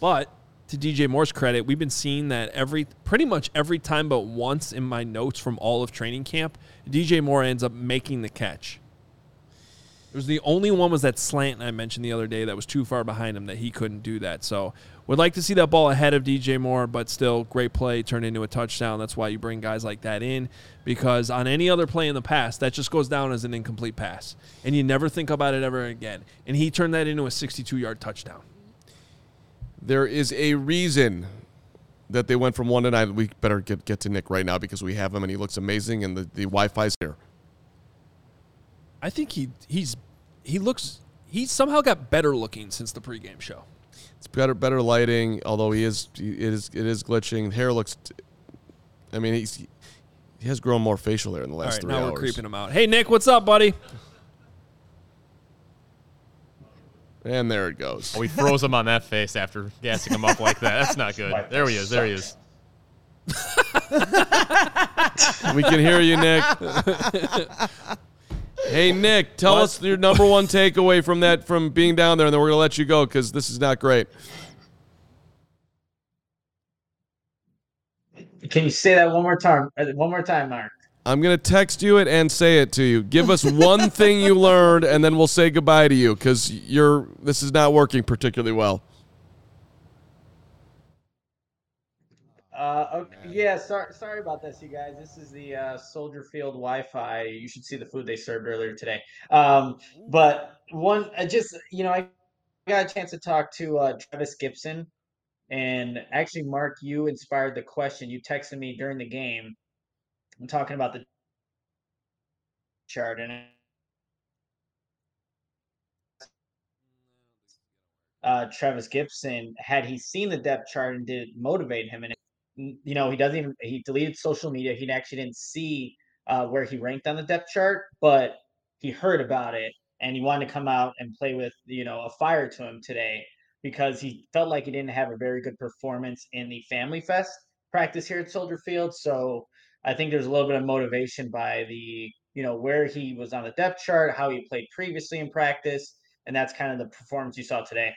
But to DJ Moore's credit, we've been seeing that every pretty much every time but once in my notes from all of training camp, DJ Moore ends up making the catch. Was the only one was that slant I mentioned the other day that was too far behind him that he couldn't do that. So would like to see that ball ahead of DJ Moore, but still great play turned into a touchdown. That's why you bring guys like that in because on any other play in the past, that just goes down as an incomplete pass, and you never think about it ever again. And he turned that into a 62-yard touchdown. There is a reason that they went from one to nine. We better get get to Nick right now because we have him and he looks amazing and the, the Wi-Fi's here. I think he he's he looks he somehow got better looking since the pregame show. It's better better lighting, although he is he, it is it is glitching. Hair looks. I mean, he's he has grown more facial hair in the last right, three now hours. we're creeping him out. Hey Nick, what's up, buddy? And there it goes. Oh, we froze him on that face after gassing him up like that. That's not good. There he is. There he is. we can hear you, Nick. hey, Nick, tell What? us your number one takeaway from that from being down there, and then we're gonna let you go because this is not great. Can you say that one more time? uh, One more time, Mark. I'm gonna text you it and say it to you. Give us one thing you learned, and then we'll say goodbye to you because you're this is not working particularly well. Uh, okay, yeah, sorry, sorry about this, you guys. This is the uh, Soldier Field Wi-Fi. You should see the food they served earlier today. Um, but one, I just you know, I got a chance to talk to uh, Trevis Gipson, and actually, Mark, you inspired the question. You texted me during the game. I'm talking about the chart, and uh, Trevis Gipson, had he seen the depth chart and did it motivate him? And it, you know, he doesn't even he deleted social media. He actually didn't see uh, where he ranked on the depth chart, but he heard about it and he wanted to come out and play with you know a fire to him today because he felt like he didn't have a very good performance in the Family Fest practice here at Soldier Field. So I think there's a little bit of motivation by the you know where he was on the depth chart, how he played previously in practice, and that's kind of the performance you saw today.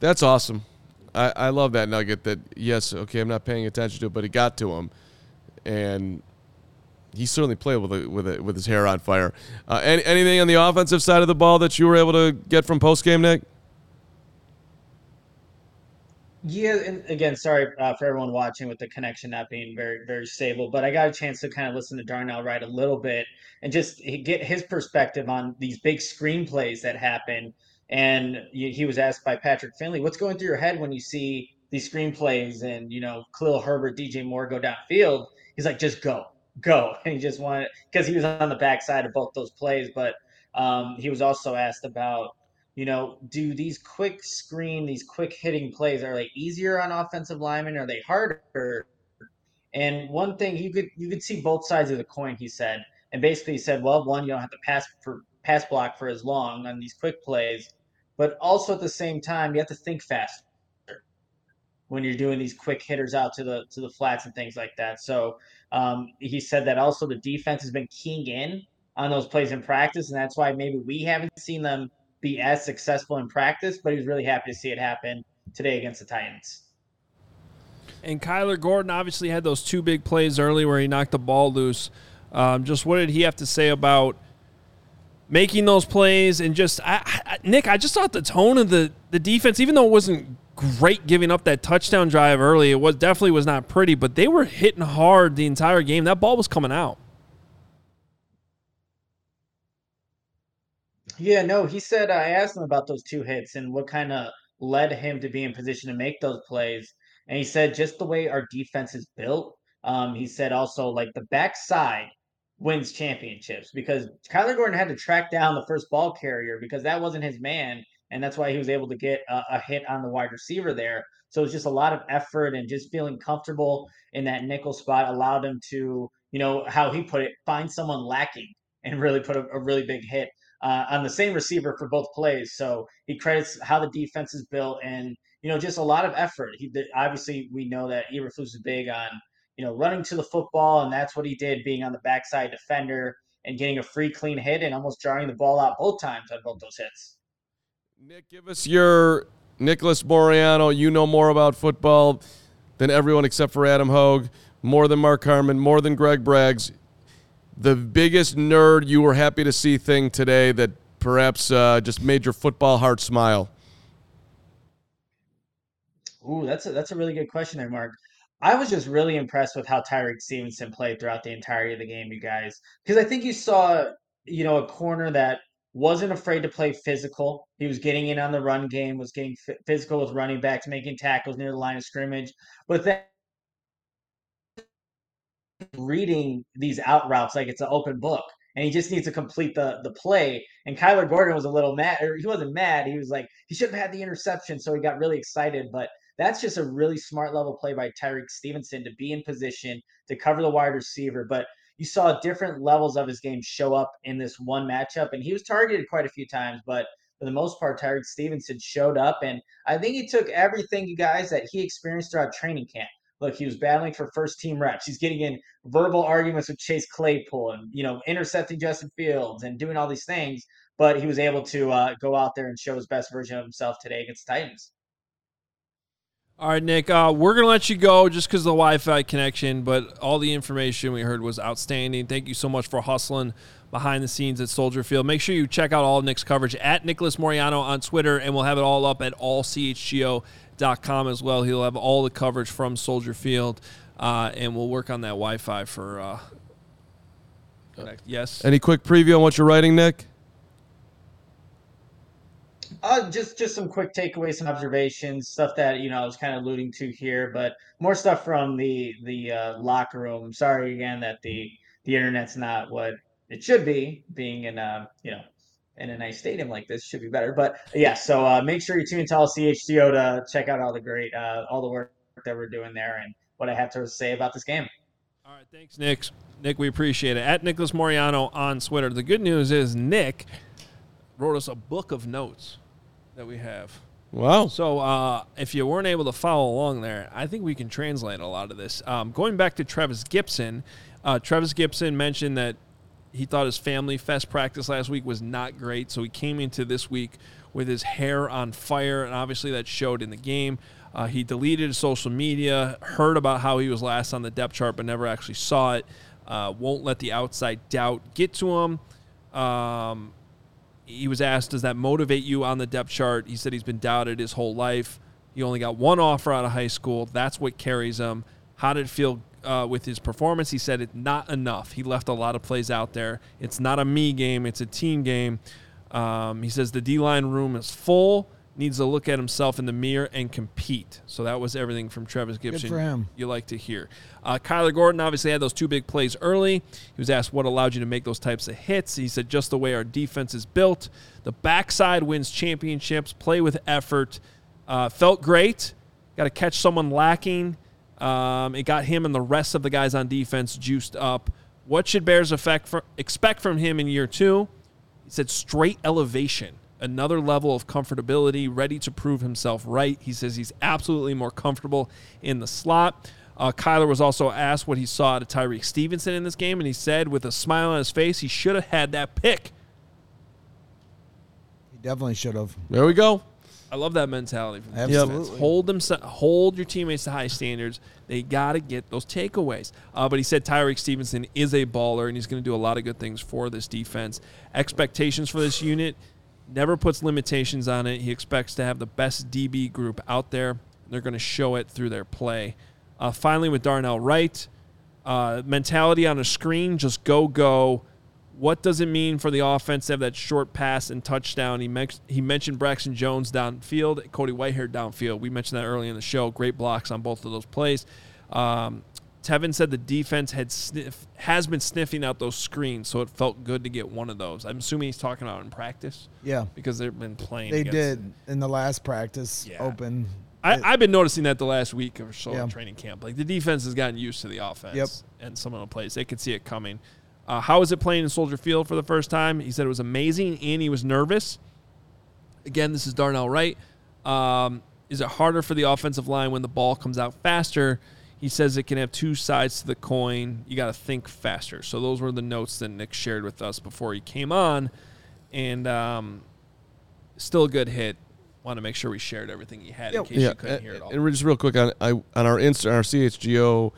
That's awesome. I, I love that nugget. That yes, okay, I'm not paying attention to it, but it got to him, and he certainly played with it with it with his hair on fire. Uh, any, anything on the offensive side of the ball that you were able to get from post game, Nick? Yeah, and again, sorry uh, for everyone watching with the connection not being very, very stable, but I got a chance to kind of listen to Darnell Wright a little bit and just get his perspective on these big screenplays that happen. And he was asked by Patrick Finley, "What's going through your head when you see these screenplays and you know Khalil Herbert, DJ Moore go downfield?" He's like, "Just go, go," and he just wanted because he was on the backside of both those plays. But um, he was also asked about you know, do these quick screen, these quick hitting plays, are they easier on offensive linemen? Are they harder? And one thing you could you could see both sides of the coin, he said. And basically he said, well, one, you don't have to pass for pass block for as long on these quick plays, but also at the same time, you have to think faster when you're doing these quick hitters out to the to the flats and things like that. So um, he said that also the defense has been keying in on those plays in practice, and that's why maybe we haven't seen them be as successful in practice, but he was really happy to see it happen today against the Titans. And Kyler Gordon obviously had those two big plays early where he knocked the ball loose. Um, just what did he have to say about making those plays and just I, I, Nick? I just thought the tone of the the defense, even though it wasn't great giving up that touchdown drive early, it was definitely was not pretty, but they were hitting hard the entire game. That ball was coming out. Yeah, no, he said I asked him about those two hits and what kind of led him to be in position to make those plays. And he said just the way our defense is built. Um, he said also like the backside wins championships because Kyler Gordon had to track down the first ball carrier because that wasn't his man, and that's why he was able to get a, a hit on the wide receiver there. So it's just a lot of effort and just feeling comfortable in that nickel spot allowed him to, you know, how he put it, find someone lacking and really put a, a really big hit uh, on the same receiver for both plays. So he credits how the defense is built and you know just a lot of effort. He obviously we know that Eberflus is big on you know running to the football, and that's what he did, being on the backside defender and getting a free clean hit and almost drawing the ball out both times on both those hits. Nick, give us your Nicholas Moreano, you know more about football than everyone except for Adam Hoge, more than Mark Harmon, more than Greg Braggs. The biggest nerd you were happy to see thing today that perhaps uh, just made your football heart smile. Ooh, that's a, that's a really good question there, Mark. I was just really impressed with how Tyrique Stevenson played throughout the entirety of the game, you guys, because I think you saw, you know, a corner that wasn't afraid to play physical. He was getting in on the run game, was getting f- physical with running backs, making tackles near the line of scrimmage, but then reading these out routes like it's an open book. And he just needs to complete the the play. And Kyler Gordon was a little mad, or he wasn't mad. He was like, he should have had the interception, so he got really excited. But that's just a really smart level play by Tyrique Stevenson to be in position to cover the wide receiver. But you saw different levels of his game show up in this one matchup, and he was targeted quite a few times, but for the most part, Tyrique Stevenson showed up, and I think he took everything, you guys, that he experienced throughout training camp. Look, he was battling for first team reps. He's getting in verbal arguments with Chase Claypool, and you know, intercepting Justin Fields and doing all these things. But he was able to uh, go out there and show his best version of himself today against the Titans. All right, Nick, uh, we're going to let you go just because of the Wi Fi connection, but all the information we heard was outstanding. Thank you so much for hustling behind the scenes at Soldier Field. Make sure you check out all of Nick's coverage at Nicholas Moreano on Twitter, and we'll have it all up at allchgo.com as well. He'll have all the coverage from Soldier Field, uh, and we'll work on that Wi Fi for. Uh, yes. Any quick preview on what you're writing, Nick? Uh, just just some quick takeaways, some observations, stuff that you know I was kind of alluding to here, but more stuff from the the uh, locker room. Sorry again that the the internet's not what it should be. Being in a you know in a nice stadium like this should be better. But yeah, so uh, make sure you tune into all CHGO to check out all the great uh, all the work that we're doing there and what I have to say about this game. All right, thanks, Nick. Nick, we appreciate it. At Nicholas Moreano on Twitter. The good news is Nick wrote us a book of notes that we have. Wow. So uh, if you weren't able to follow along there, I think we can translate a lot of this. Um, going back to Trevis Gipson, uh, Trevis Gipson mentioned that he thought his family fest practice last week was not great, so he came into this week with his hair on fire, and obviously that showed in the game. Uh, he deleted his social media, heard about how he was last on the depth chart, but never actually saw it. Uh, won't let the outside doubt get to him. Um, he was asked, Does that motivate you on the depth chart? He said he's been doubted his whole life. He only got one offer out of high school. That's what carries him. How did it feel uh, with his performance? He said it's not enough. He left a lot of plays out there. It's not a me game, it's a team game. Um, he says the D line room is full needs to look at himself in the mirror and compete. So that was everything from Trevis Gipson. Good for him. You like to hear. Uh, Kyler Gordon obviously had those two big plays early. He was asked what allowed you to make those types of hits. He said just the way our defense is built. The backside wins championships. Play with effort. Uh, felt great. Got to catch someone lacking. Um, it got him and the rest of the guys on defense juiced up. What should Bears effect for, expect from him in year two? He said straight elevation another level of comfortability, ready to prove himself right. He says he's absolutely more comfortable in the slot. Uh, Kyler was also asked what he saw out of Tyrique Stevenson in this game, and he said, with a smile on his face, he should have had that pick. He definitely should have. There we go. I love that mentality. From Absolutely. Hold them, hold your teammates to high standards. They got to get those takeaways. Uh, but he said Tyrique Stevenson is a baller, and he's going to do a lot of good things for this defense. Expectations for this unit never puts limitations on it. He expects to have the best DB group out there. They're going to show it through their play. Uh, finally, with Darnell Wright, uh, mentality on a screen, just go, go. What does it mean for the offense to have that short pass and touchdown? He, he mentioned Braxton Jones downfield, Cody Whitehair downfield. We mentioned that early in the show. Great blocks on both of those plays. Um, Tevin said the defense had sniff, has been sniffing out those screens, so it felt good to get one of those. I'm assuming he's talking about in practice. Yeah, because they've been playing. They against, did in the last practice Yeah. open. I, I've been noticing that the last week or so Yeah. in training camp. Like the defense has gotten used to the offense Yep. and some of the plays. They could see it coming. Uh, how was it playing in Soldier Field for the first time? He said it was amazing and he was nervous. Again, this is Darnell Wright. Um, is it harder for the offensive line when the ball comes out faster? He says it can have two sides to the coin. You got to think faster. So those were the notes that Nick shared with us before he came on, and um, still a good hit. want to make sure we shared everything he had Yeah. in case yeah, you couldn't and, hear it all. and just real quick on I, on our Insta, on our CHGO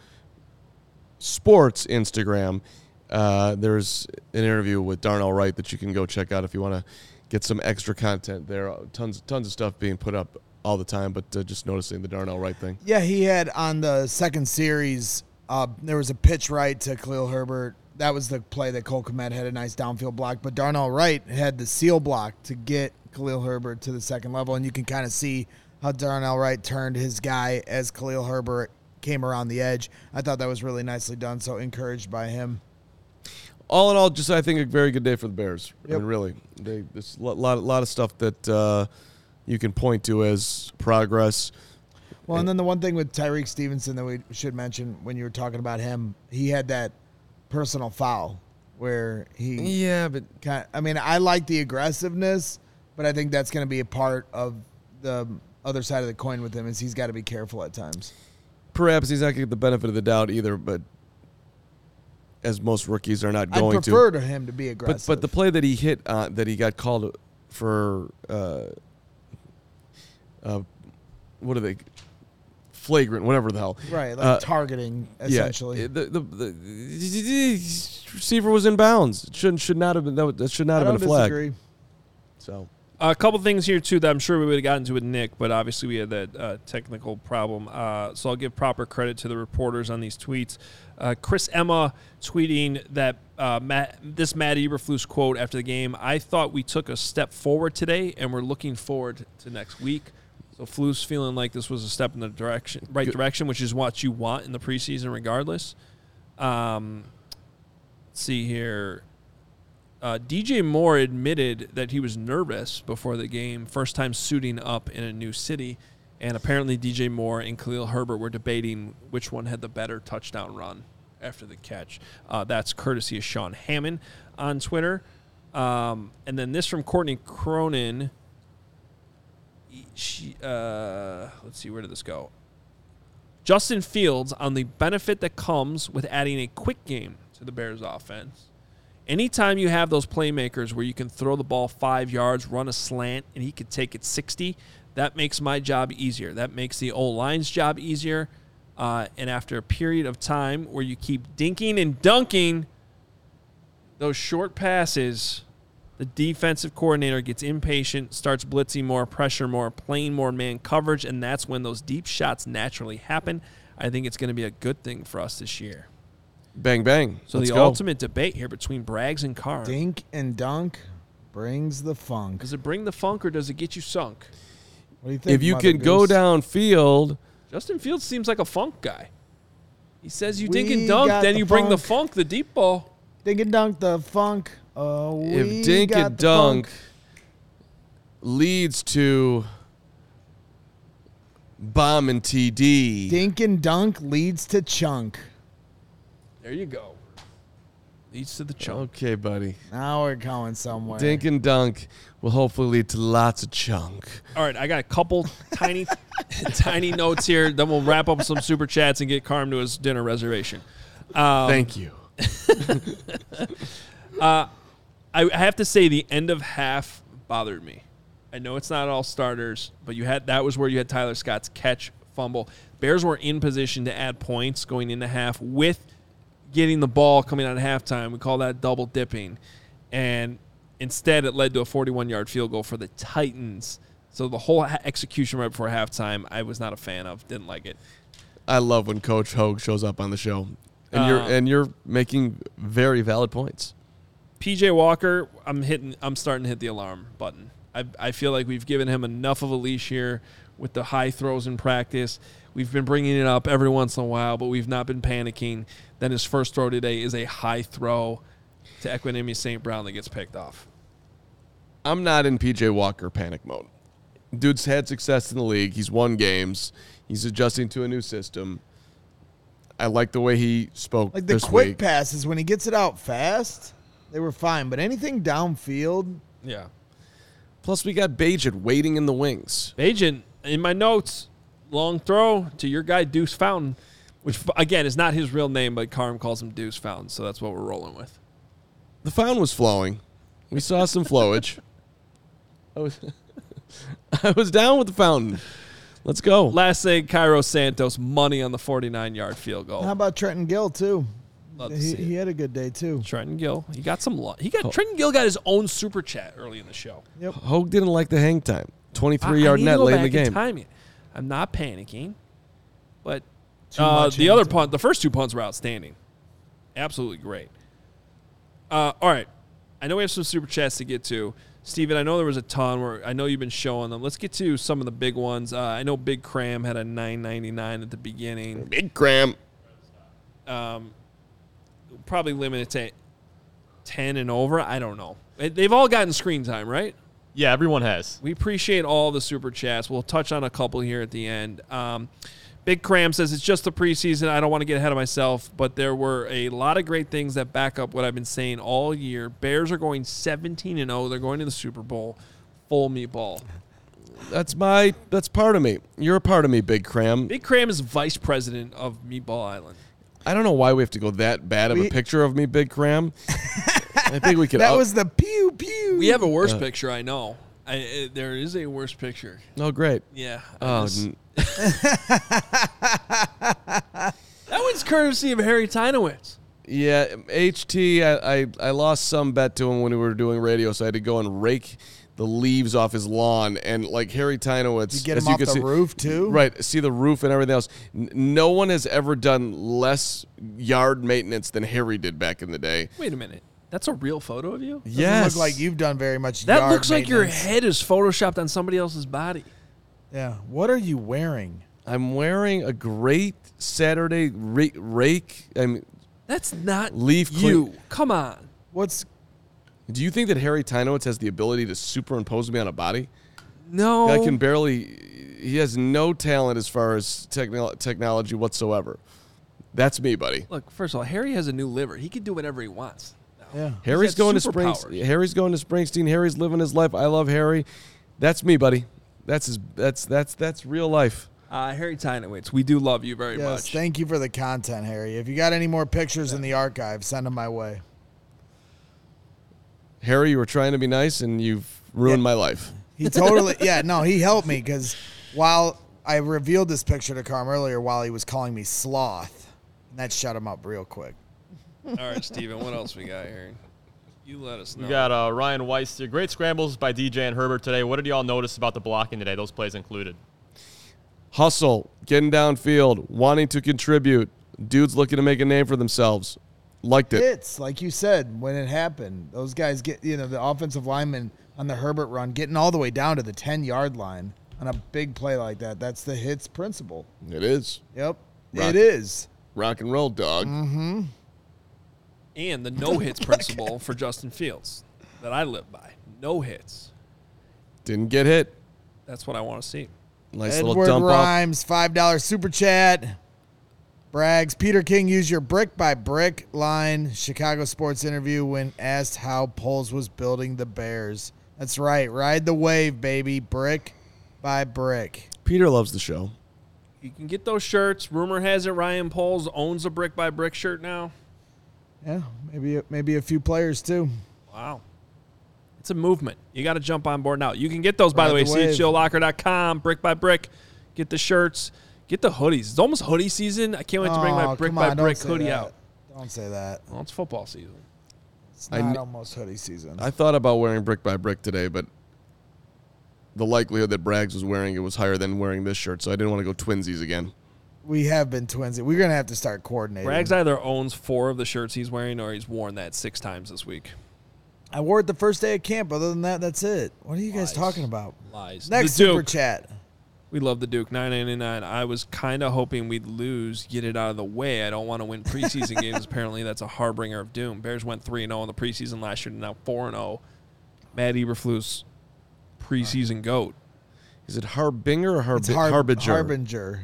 Sports Instagram, uh, there's an interview with Darnell Wright that you can go check out if you want to get some extra content there. Tons tons of stuff being put up all the time, but uh, just noticing the Darnell Wright thing. Yeah, he had on the second series. Uh, there was a pitch right to Khalil Herbert. That was the play that Cole Kmet had a nice downfield block, but Darnell Wright had the seal block to get Khalil Herbert to the second level, and you can kind of see how Darnell Wright turned his guy as Khalil Herbert came around the edge. I thought that was really nicely done. So encouraged by him. all in all, just I think a very good day for the Bears. I mean, really, they, there's a lot, lot, lot of stuff that uh, you can point to as progress. Well, and then the one thing with Tyrique Stevenson that we should mention when you were talking about him, he had that personal foul where he Yeah, but kind of, I mean, I like the aggressiveness, but I think that's going to be a part of the other side of the coin with him is he's got to be careful at times. perhaps he's not going to get the benefit of the doubt either. But as most rookies are not I'd going prefer to. to him to be But aggressive. but the play that he hit uh, that he got called for uh, uh, what are they flagrant whatever the hell right, like uh, targeting essentially. Yeah, the, the, the, the receiver was in bounds. It shouldn't should not have been that, that should not I have been a flag. disagree. So A couple things here too that I'm sure we would have gotten to with Nick, but obviously we had that uh, technical problem. Uh, so I'll give proper credit to the reporters on these tweets. Uh, Chris Emma tweeting that uh, Matt, this Matt Eberflus quote after the game. I thought we took a step forward today, and we're looking forward to next week. So Flus feeling like this was a step in the direction, right Good. direction, which is what you want in the preseason, regardless. Um, let's see here. Uh, DJ Moore admitted that he was nervous before the game, first time suiting up in a new city. And apparently, DJ Moore and Khalil Herbert were debating which one had the better touchdown run after the catch. Uh, that's courtesy of Sean Hammond on Twitter. Um, and then this from Courtney Cronin. She, uh, let's see, where did this go? Justin Fields on the benefit that comes with adding a quick game to the Bears offense. Anytime you have those playmakers where you can throw the ball five yards, run a slant, and he could take it 60, that makes my job easier. That makes the old line's job easier. Uh, and after a period of time where you keep dinking and dunking those short passes, the defensive coordinator gets impatient, starts blitzing more, pressure more, playing more man coverage, and that's when those deep shots naturally happen. I think it's going to be a good thing for us this year. bang bang. So Let's the go. ultimate debate here between Braggs and Carm. Dink and dunk brings the funk. Does it bring the funk or does it get you sunk? What do you think? If you Mother can go Goose? downfield, Justin Fields seems like a funk guy. He says you We dink and dunk, then the you bring the funk. funk, the deep ball. dink and dunk the funk. Oh, we if dink got and the dunk funk. leads to bomb and TD, Dink and dunk leads to chunk. There you go. Leads to the chunk. okay, buddy. Now we're going somewhere. Dink and dunk will hopefully lead to lots of chunk. All right, I got a couple tiny, tiny notes here. Then we'll wrap up some super chats and get Carm to his dinner reservation. Um, Thank you. I I have to say the end of half bothered me. I know it's not all starters, but you had that was where you had Tyler Scott's catch fumble. Bears were in position to add points going into half with getting the ball coming out of halftime. We call that double dipping. And instead it led to a 41-yard field goal for the Titans. So the whole ha- execution right before halftime, I was not a fan of. Didn't like it. I love when Coach Hoge shows up on the show, and you're Uh, and you're making very valid points. PJ Walker, I'm hitting. I'm starting to hit the alarm button. I, I feel like we've given him enough of a leash here with the high throws in practice. We've been bringing it up every once in a while, but we've not been panicking. Then his first throw today is a high throw to Equanimous St. Brown that gets picked off. I'm not in PJ Walker panic mode. Dude's had success in the league. He's won games. He's adjusting to a new system. I like the way he spoke Like the this quick week. passes when he gets it out fast, they were fine. But anything downfield, Yeah. Plus, we got Bagent waiting in the wings. Agent, in my notes, long throw to your guy Deuce Fountain, which again is not his real name, but Carm calls him Deuce Fountain, so that's what we're rolling with. The fountain was flowing. We saw some flowage. I was I was down with the fountain. Let's go. Last thing, Cairo Santos money on the 49 yard field goal. How about Trenton Gill too? Love to He, see he had a good day too. Trenton Gill, he got some. Lo- he got Trenton Gill got his own super chat early in the show. Hoge didn't like the hang time. 23 I yard net late in the game. time it. I'm not panicking, but uh, the other into- punt, the first two punts were outstanding, absolutely great. Uh, all right, I know we have some super chats to get to. Steven, I know there was a ton where I know you've been showing them. Let's get to some of the big ones. Uh, I know Big Cram had a 9.99 at the beginning. Big cram. Probably limited to 10 and over. I don't know. They- They've all gotten screen time, right? Yeah, everyone has. We appreciate all the super chats. We'll touch on a couple here at the end. Um, Big Cram says it's just the preseason. I don't want to get ahead of myself, but there were a lot of great things that back up what I've been saying all year. Bears are going 17 and 0. They're going to the Super Bowl. Full meatball. That's my. That's part of me. You're a part of me, Big Cram. Big Cram is vice president of Meatball Island. I don't know why we have to go that bad of We- a picture of me, Big Cram. I think we could. That up- was the pew pew. We have a worse picture, I know. I, uh, there is a worse picture. Oh, great. Yeah. I Oh, just- n- that one's courtesy of Harry Teinowitz. yeah. HT. I, I I lost some bet to him when we were doing radio, so I had to go and rake the leaves off his lawn and like Harry Teinowitz. You get as him off can the see- roof too. Right, see the roof and everything else. N- no one has ever done less yard maintenance than Harry did back in the day. Wait a minute. That's a real photo of you? Doesn't yes, look like you've done very much. That yard looks like your head is photoshopped on somebody else's body. Yeah. What are you wearing? I'm wearing a great Saturday rake. I mean, That's not Leaf you. clean- Come on. What's do you think that Harry Teinowitz has the ability to superimpose me on a body? No. I can barely. He has no talent as far as techno- technology whatsoever. That's me, buddy. Look, first of all, Harry has a new liver. He can do whatever he wants. yeah? Harry's going to Springs. superpowers. Harry's going to Springsteen. Harry's living his life. I love Harry. That's me, buddy. That's his. That's that's that's real life. Uh, Harry Teinowitz, we do love you very Yes. much. Thank you for the content, Harry. If you got any more pictures in the archive, send them my way. Harry, you were trying to be nice, and you've ruined Yeah. my life. He totally, yeah, no, he helped me because while I revealed this picture to Carm earlier, while he was calling me sloth, and that shut him up real quick. all right, Steven, what else we got here? You let us know. We got uh, Ryan Weiss. here. Great scrambles by DJ and Herbert today. What did y'all notice about the blocking today? Those plays included. Hustle, getting downfield, wanting to contribute. Dudes looking to make a name for themselves. Liked it. Hits, like you said, when it happened, those guys get, you know, the offensive lineman on the Herbert run getting all the way down to the 10 yard line on a big play like that. That's the hits principle. It is Yep. Rock. It is. rock and roll, dog. Mm-hmm. And the no hits principle for Justin Fields that I live by. No hits. Didn't get hit. That's what I want to see. Nice little Edward dump off. Rhymes, $5 super chat. Braggs, Peter King used your brick by brick line Chicago sports interview when asked how Poles was building the Bears. That's right. Ride the wave, baby. Brick by brick. Peter loves the show. You can get those shirts. Rumor has it Ryan Poles owns a brick by brick shirt now. Yeah, maybe maybe a few players too. Wow. It's a movement. You got to jump on board now. You can get those, by the way, Ride the wave. chlocker.com, brick by brick. Get the shirts. Get the hoodies. It's almost hoodie season. I can't wait to bring my Oh, brick come by on, don't brick say hoodie that. out. Don't say that. Well, it's football season. It's I not kn- almost hoodie season. I thought about wearing brick by brick today, but the likelihood that Braggs was wearing it was higher than wearing this shirt, so I didn't want to go twinsies again. we have been twins. We're gonna have to start coordinating. Rags either owns four of the shirts he's wearing or he's worn that six times this week. I wore it the first day of camp. Other than that, that's it. What are you guys Lies. talking about? Lies. Next The super Duke. chat. We love the Duke. 999. I was kind of hoping we'd lose, get it out of the way. I don't want to win preseason games. Apparently, that's a harbinger of doom. Bears went 3 0 in the preseason last year, and now 4 0. Matt Eberflus, preseason GOAT. Is it Harbinger or Harbi- It's Har- Harbinger? Harbinger.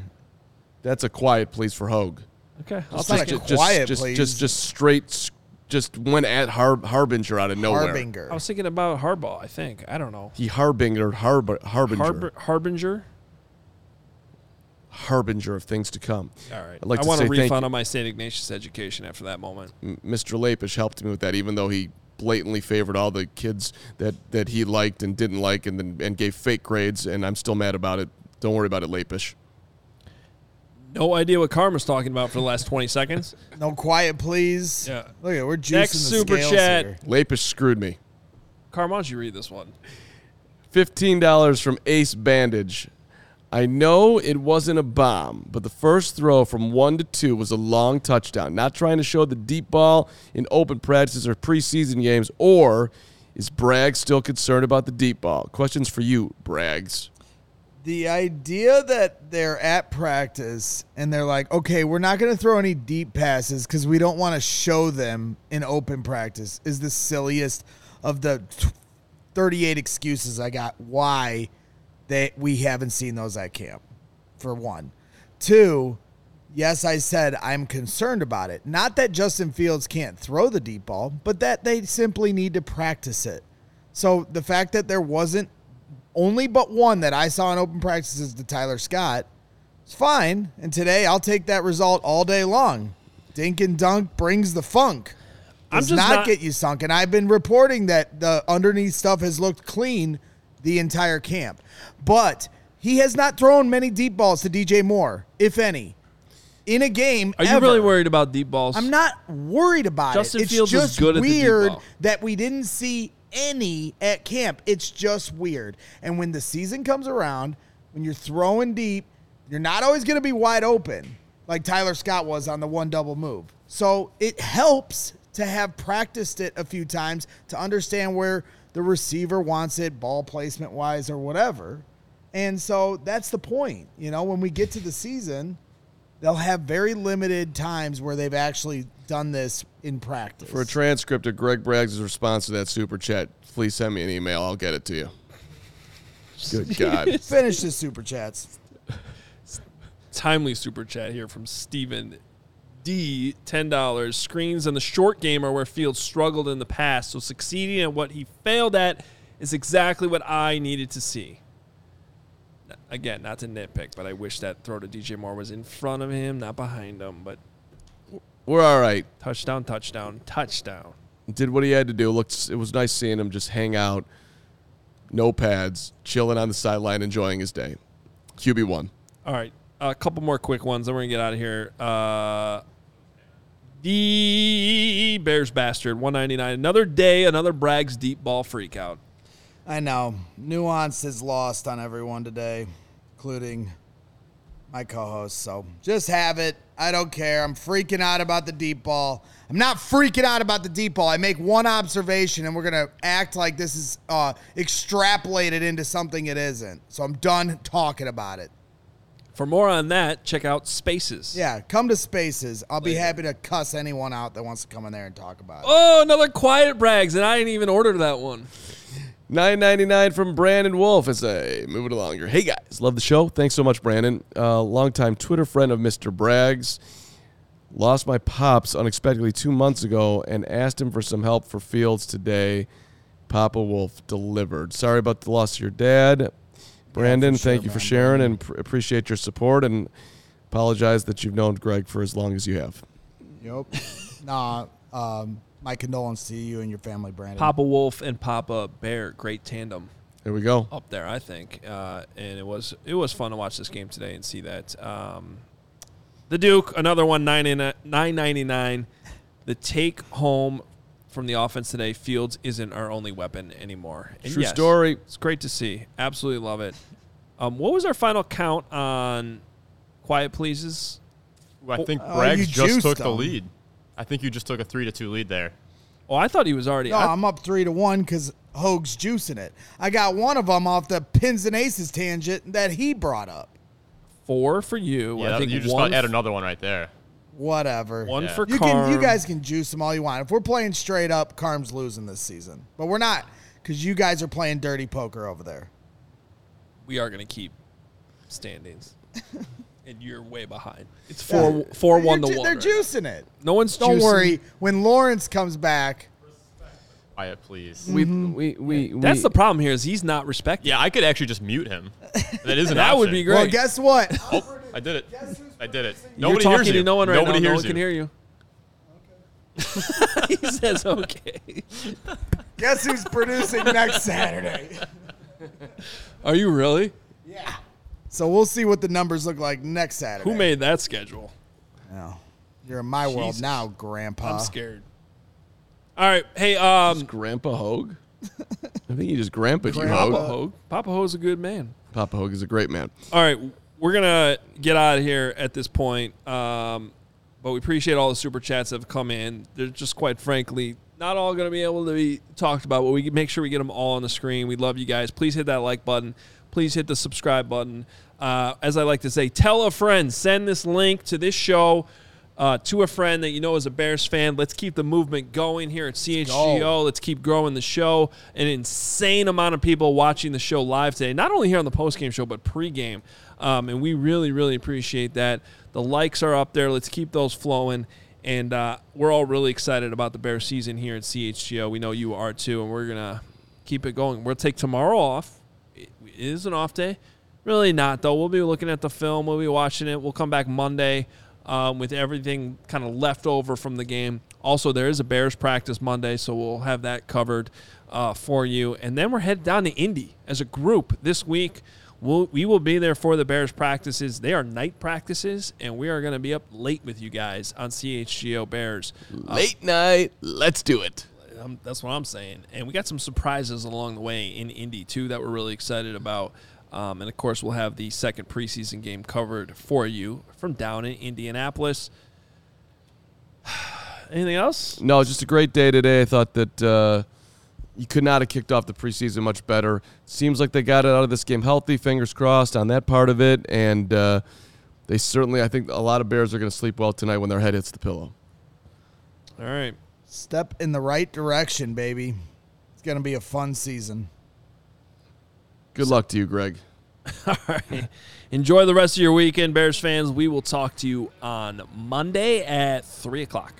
That's a quiet please for Hoge. Okay. I'll It's not take a just, quiet just, please. just, just straight, just went at Har- Harbinger out of nowhere. Harbinger. I was thinking about Harbaugh, I think. I don't know. He Harbinger, Harb- Harbinger, Harb- Harbinger? Harbinger of things to come. All right. I'd like I to want say a refund on my St. Ignatius education after that moment. Mr. Lapish helped me with that, even though he blatantly favored all the kids that, that he liked and didn't like and then and gave fake grades, and I'm still mad about it. Don't worry about it, Lapish. No idea what Karma's talking about for the last 20 seconds. No quiet, please. Yeah. Look at we're juicing Next the super scales chat. here. Lapish screwed me. Karma, why don't you read this one? $15 from Ace Bandage. I know it wasn't a bomb, but the first throw from one to two was a long touchdown. Not trying to show the deep ball in open practices or preseason games, or is Bragg still concerned about the deep ball? Questions for you, Braggs. The idea that they're at practice and they're like, okay, we're not going to throw any deep passes because we don't want to show them in open practice is the silliest of the 38 excuses I got why they we haven't seen those at camp. For one, two, yes, I said I'm concerned about it. Not that Justin Fields can't throw the deep ball, but that they simply need to practice it. So the fact that there wasn't only but one that I saw in open practices to Tyler Scott. It's fine. And today I'll take that result all day long. Dink and dunk brings the funk. I'm just not, not- get you sunk. And I've been reporting that the underneath stuff has looked clean the entire camp. But he has not thrown many deep balls to DJ Moore, if any, in a game. Are you ever. really worried about deep balls? I'm not worried about Justin it. It's Fields is just good at the deep weird that we didn't see any at camp. It's just weird. And when the season comes around, when you're throwing deep, you're not always going to be wide open like Tyler Scott was on the one double move. So it helps to have practiced it a few times to understand where the receiver wants it, ball placement wise, or whatever. And so that's the point. You know, when we get to the season, they'll have very limited times where they've actually done this in practice. For a transcript of Greg Braggs' response to that super chat, please send me an email. I'll get it to you. Good God. Finish the super chats. Timely super chat here from Steven D. $10. Screens in the short game are where Fields struggled in the past, so succeeding at what he failed at is exactly what I needed to see. Again, not to nitpick, but I wish that throw to DJ Moore was in front of him, not behind him. But We're all right. touchdown, touchdown, touchdown. Did what he had to do. Looked. It was nice seeing him just hang out, no pads, chilling on the sideline, enjoying his day. QB one. All right, a couple more quick ones, then we're gonna get out of here. Uh, the Bears bastard, one ninety nine. Another day, another Braggs' deep ball freakout. I know. Nuance is lost on everyone today, including my co host. So just have it. I don't care. I'm freaking out about the deep ball. I'm not freaking out about the deep ball. I make one observation and we're to act like this is uh, extrapolated into something it isn't. So I'm done talking about it. For more on that, check out Spaces. Yeah, come to Spaces. I'll be happy to cuss anyone out that wants to come in there and talk about it. Oh, another quiet Braggs, and I didn't even order that one. Nine ninety nine from Brandon Wolf. It's a moving along here. Hey guys, love the show. Thanks so much, Brandon. Uh, longtime Twitter friend of Mr. Braggs. Lost my pops unexpectedly two months ago and asked him for some help for Fields today. Papa Wolf delivered. Sorry about the loss of your dad, Brandon. for sure, thank you for sharing and pr- appreciate your support and apologize that you've known Greg for as long as you have. Yep. nah, um, my condolence to you and your family, Brandon. Papa Wolf and Papa Bear, great tandem There we go. up there, I think. Uh, and it was it was fun to watch this game today and see that. Um, the Duke, another one, nine ninety nine. The take home from the offense today, Fields isn't our only weapon anymore. And True yes, story. It's great to see. Absolutely love it. Um, what was our final count on quiet pleases? I think Oh, Braggs just juiced took the lead. I think you just took a three to two lead there. Oh, I thought he was already. No, I- I'm up three to one because Hoge's juicing it. I got one of them off the pins and aces tangent that he brought up. four for you. Yeah, I think you just one, add another one right there. Whatever. one Yeah. for you Carm. can, you guys can juice them all you want. If we're playing straight up, Carm's losing this season, but we're not because you guys are playing dirty poker over there. we are going to keep standings. and you're way behind. It's four, four You're one to ju- one. They're right now. juicing it. No one's Don't juicing. worry. When Lawrence comes back, Quiet, please. Mm-hmm. We, we, we, That's we- the problem here is he's not respected. Yeah, I could actually just mute him. That is an that would be great. well, guess what? Oh. I did it. I did it. Nobody You're talking hears you. to no one right Nobody now. No hears one you. can hear you. he says okay. Guess who's producing next Saturday? Are you really? Yeah. So we'll see what the numbers look like next Saturday. Who made that schedule? Oh, you're in my world Jesus. now, Grandpa. I'm scared. All right. Hey, um, Grandpa Hoge? I think he just grandpa you, Papa Hoge. Hoge. Papa Hoge's a good man. Papa Hoge is a great man. All right, we're gonna get out of here at this point. Um, but we appreciate all the super chats that have come in. They're just quite frankly not all gonna be able to be talked about, but we make sure we get them all on the screen. We love you guys. Please hit that like button. Please hit the subscribe button. Uh, as I like to say, tell a friend. Send this link to this show. Uh, to a friend that you know is a Bears fan. Let's keep the movement going here at CHGO. Let's keep growing the show. An insane amount of people watching the show live today, not only here on the postgame show, but pregame. Um, and we really, really appreciate that. The likes are up there. Let's keep those flowing. And uh, we're all really excited about the Bears season here at CHGO. We know you are too, and we're going to keep it going. We'll take tomorrow off. It is an off day. Really not, though. We'll be looking at the film. We'll be watching it. We'll come back Monday um, with everything kind of left over from the game. Also, there is a Bears practice Monday, so we'll have that covered uh, for you. And then we're headed down to Indy as a group this week. We'll, we will be there for the Bears practices. They are night practices, and we are going to be up late with you guys on CHGO Bears. Uh, Late night. Let's do it. um, that's what I'm saying. And we got some surprises along the way in Indy too that we're really excited about. Um, and of course, we'll have the second preseason game covered for you from down in Indianapolis. Anything else? No, just a great day today. I thought that uh, you could not have kicked off the preseason much better. Seems like they got it out of this game healthy. Fingers crossed on that part of it. And uh, they certainly, I think, a lot of Bears are going to sleep well tonight when their head hits the pillow. All right. Step in the right direction, baby. It's gonna be a fun season. Good luck to you, Greg. All right. Enjoy the rest of your weekend, Bears fans. We will talk to you on Monday at 3 o'clock.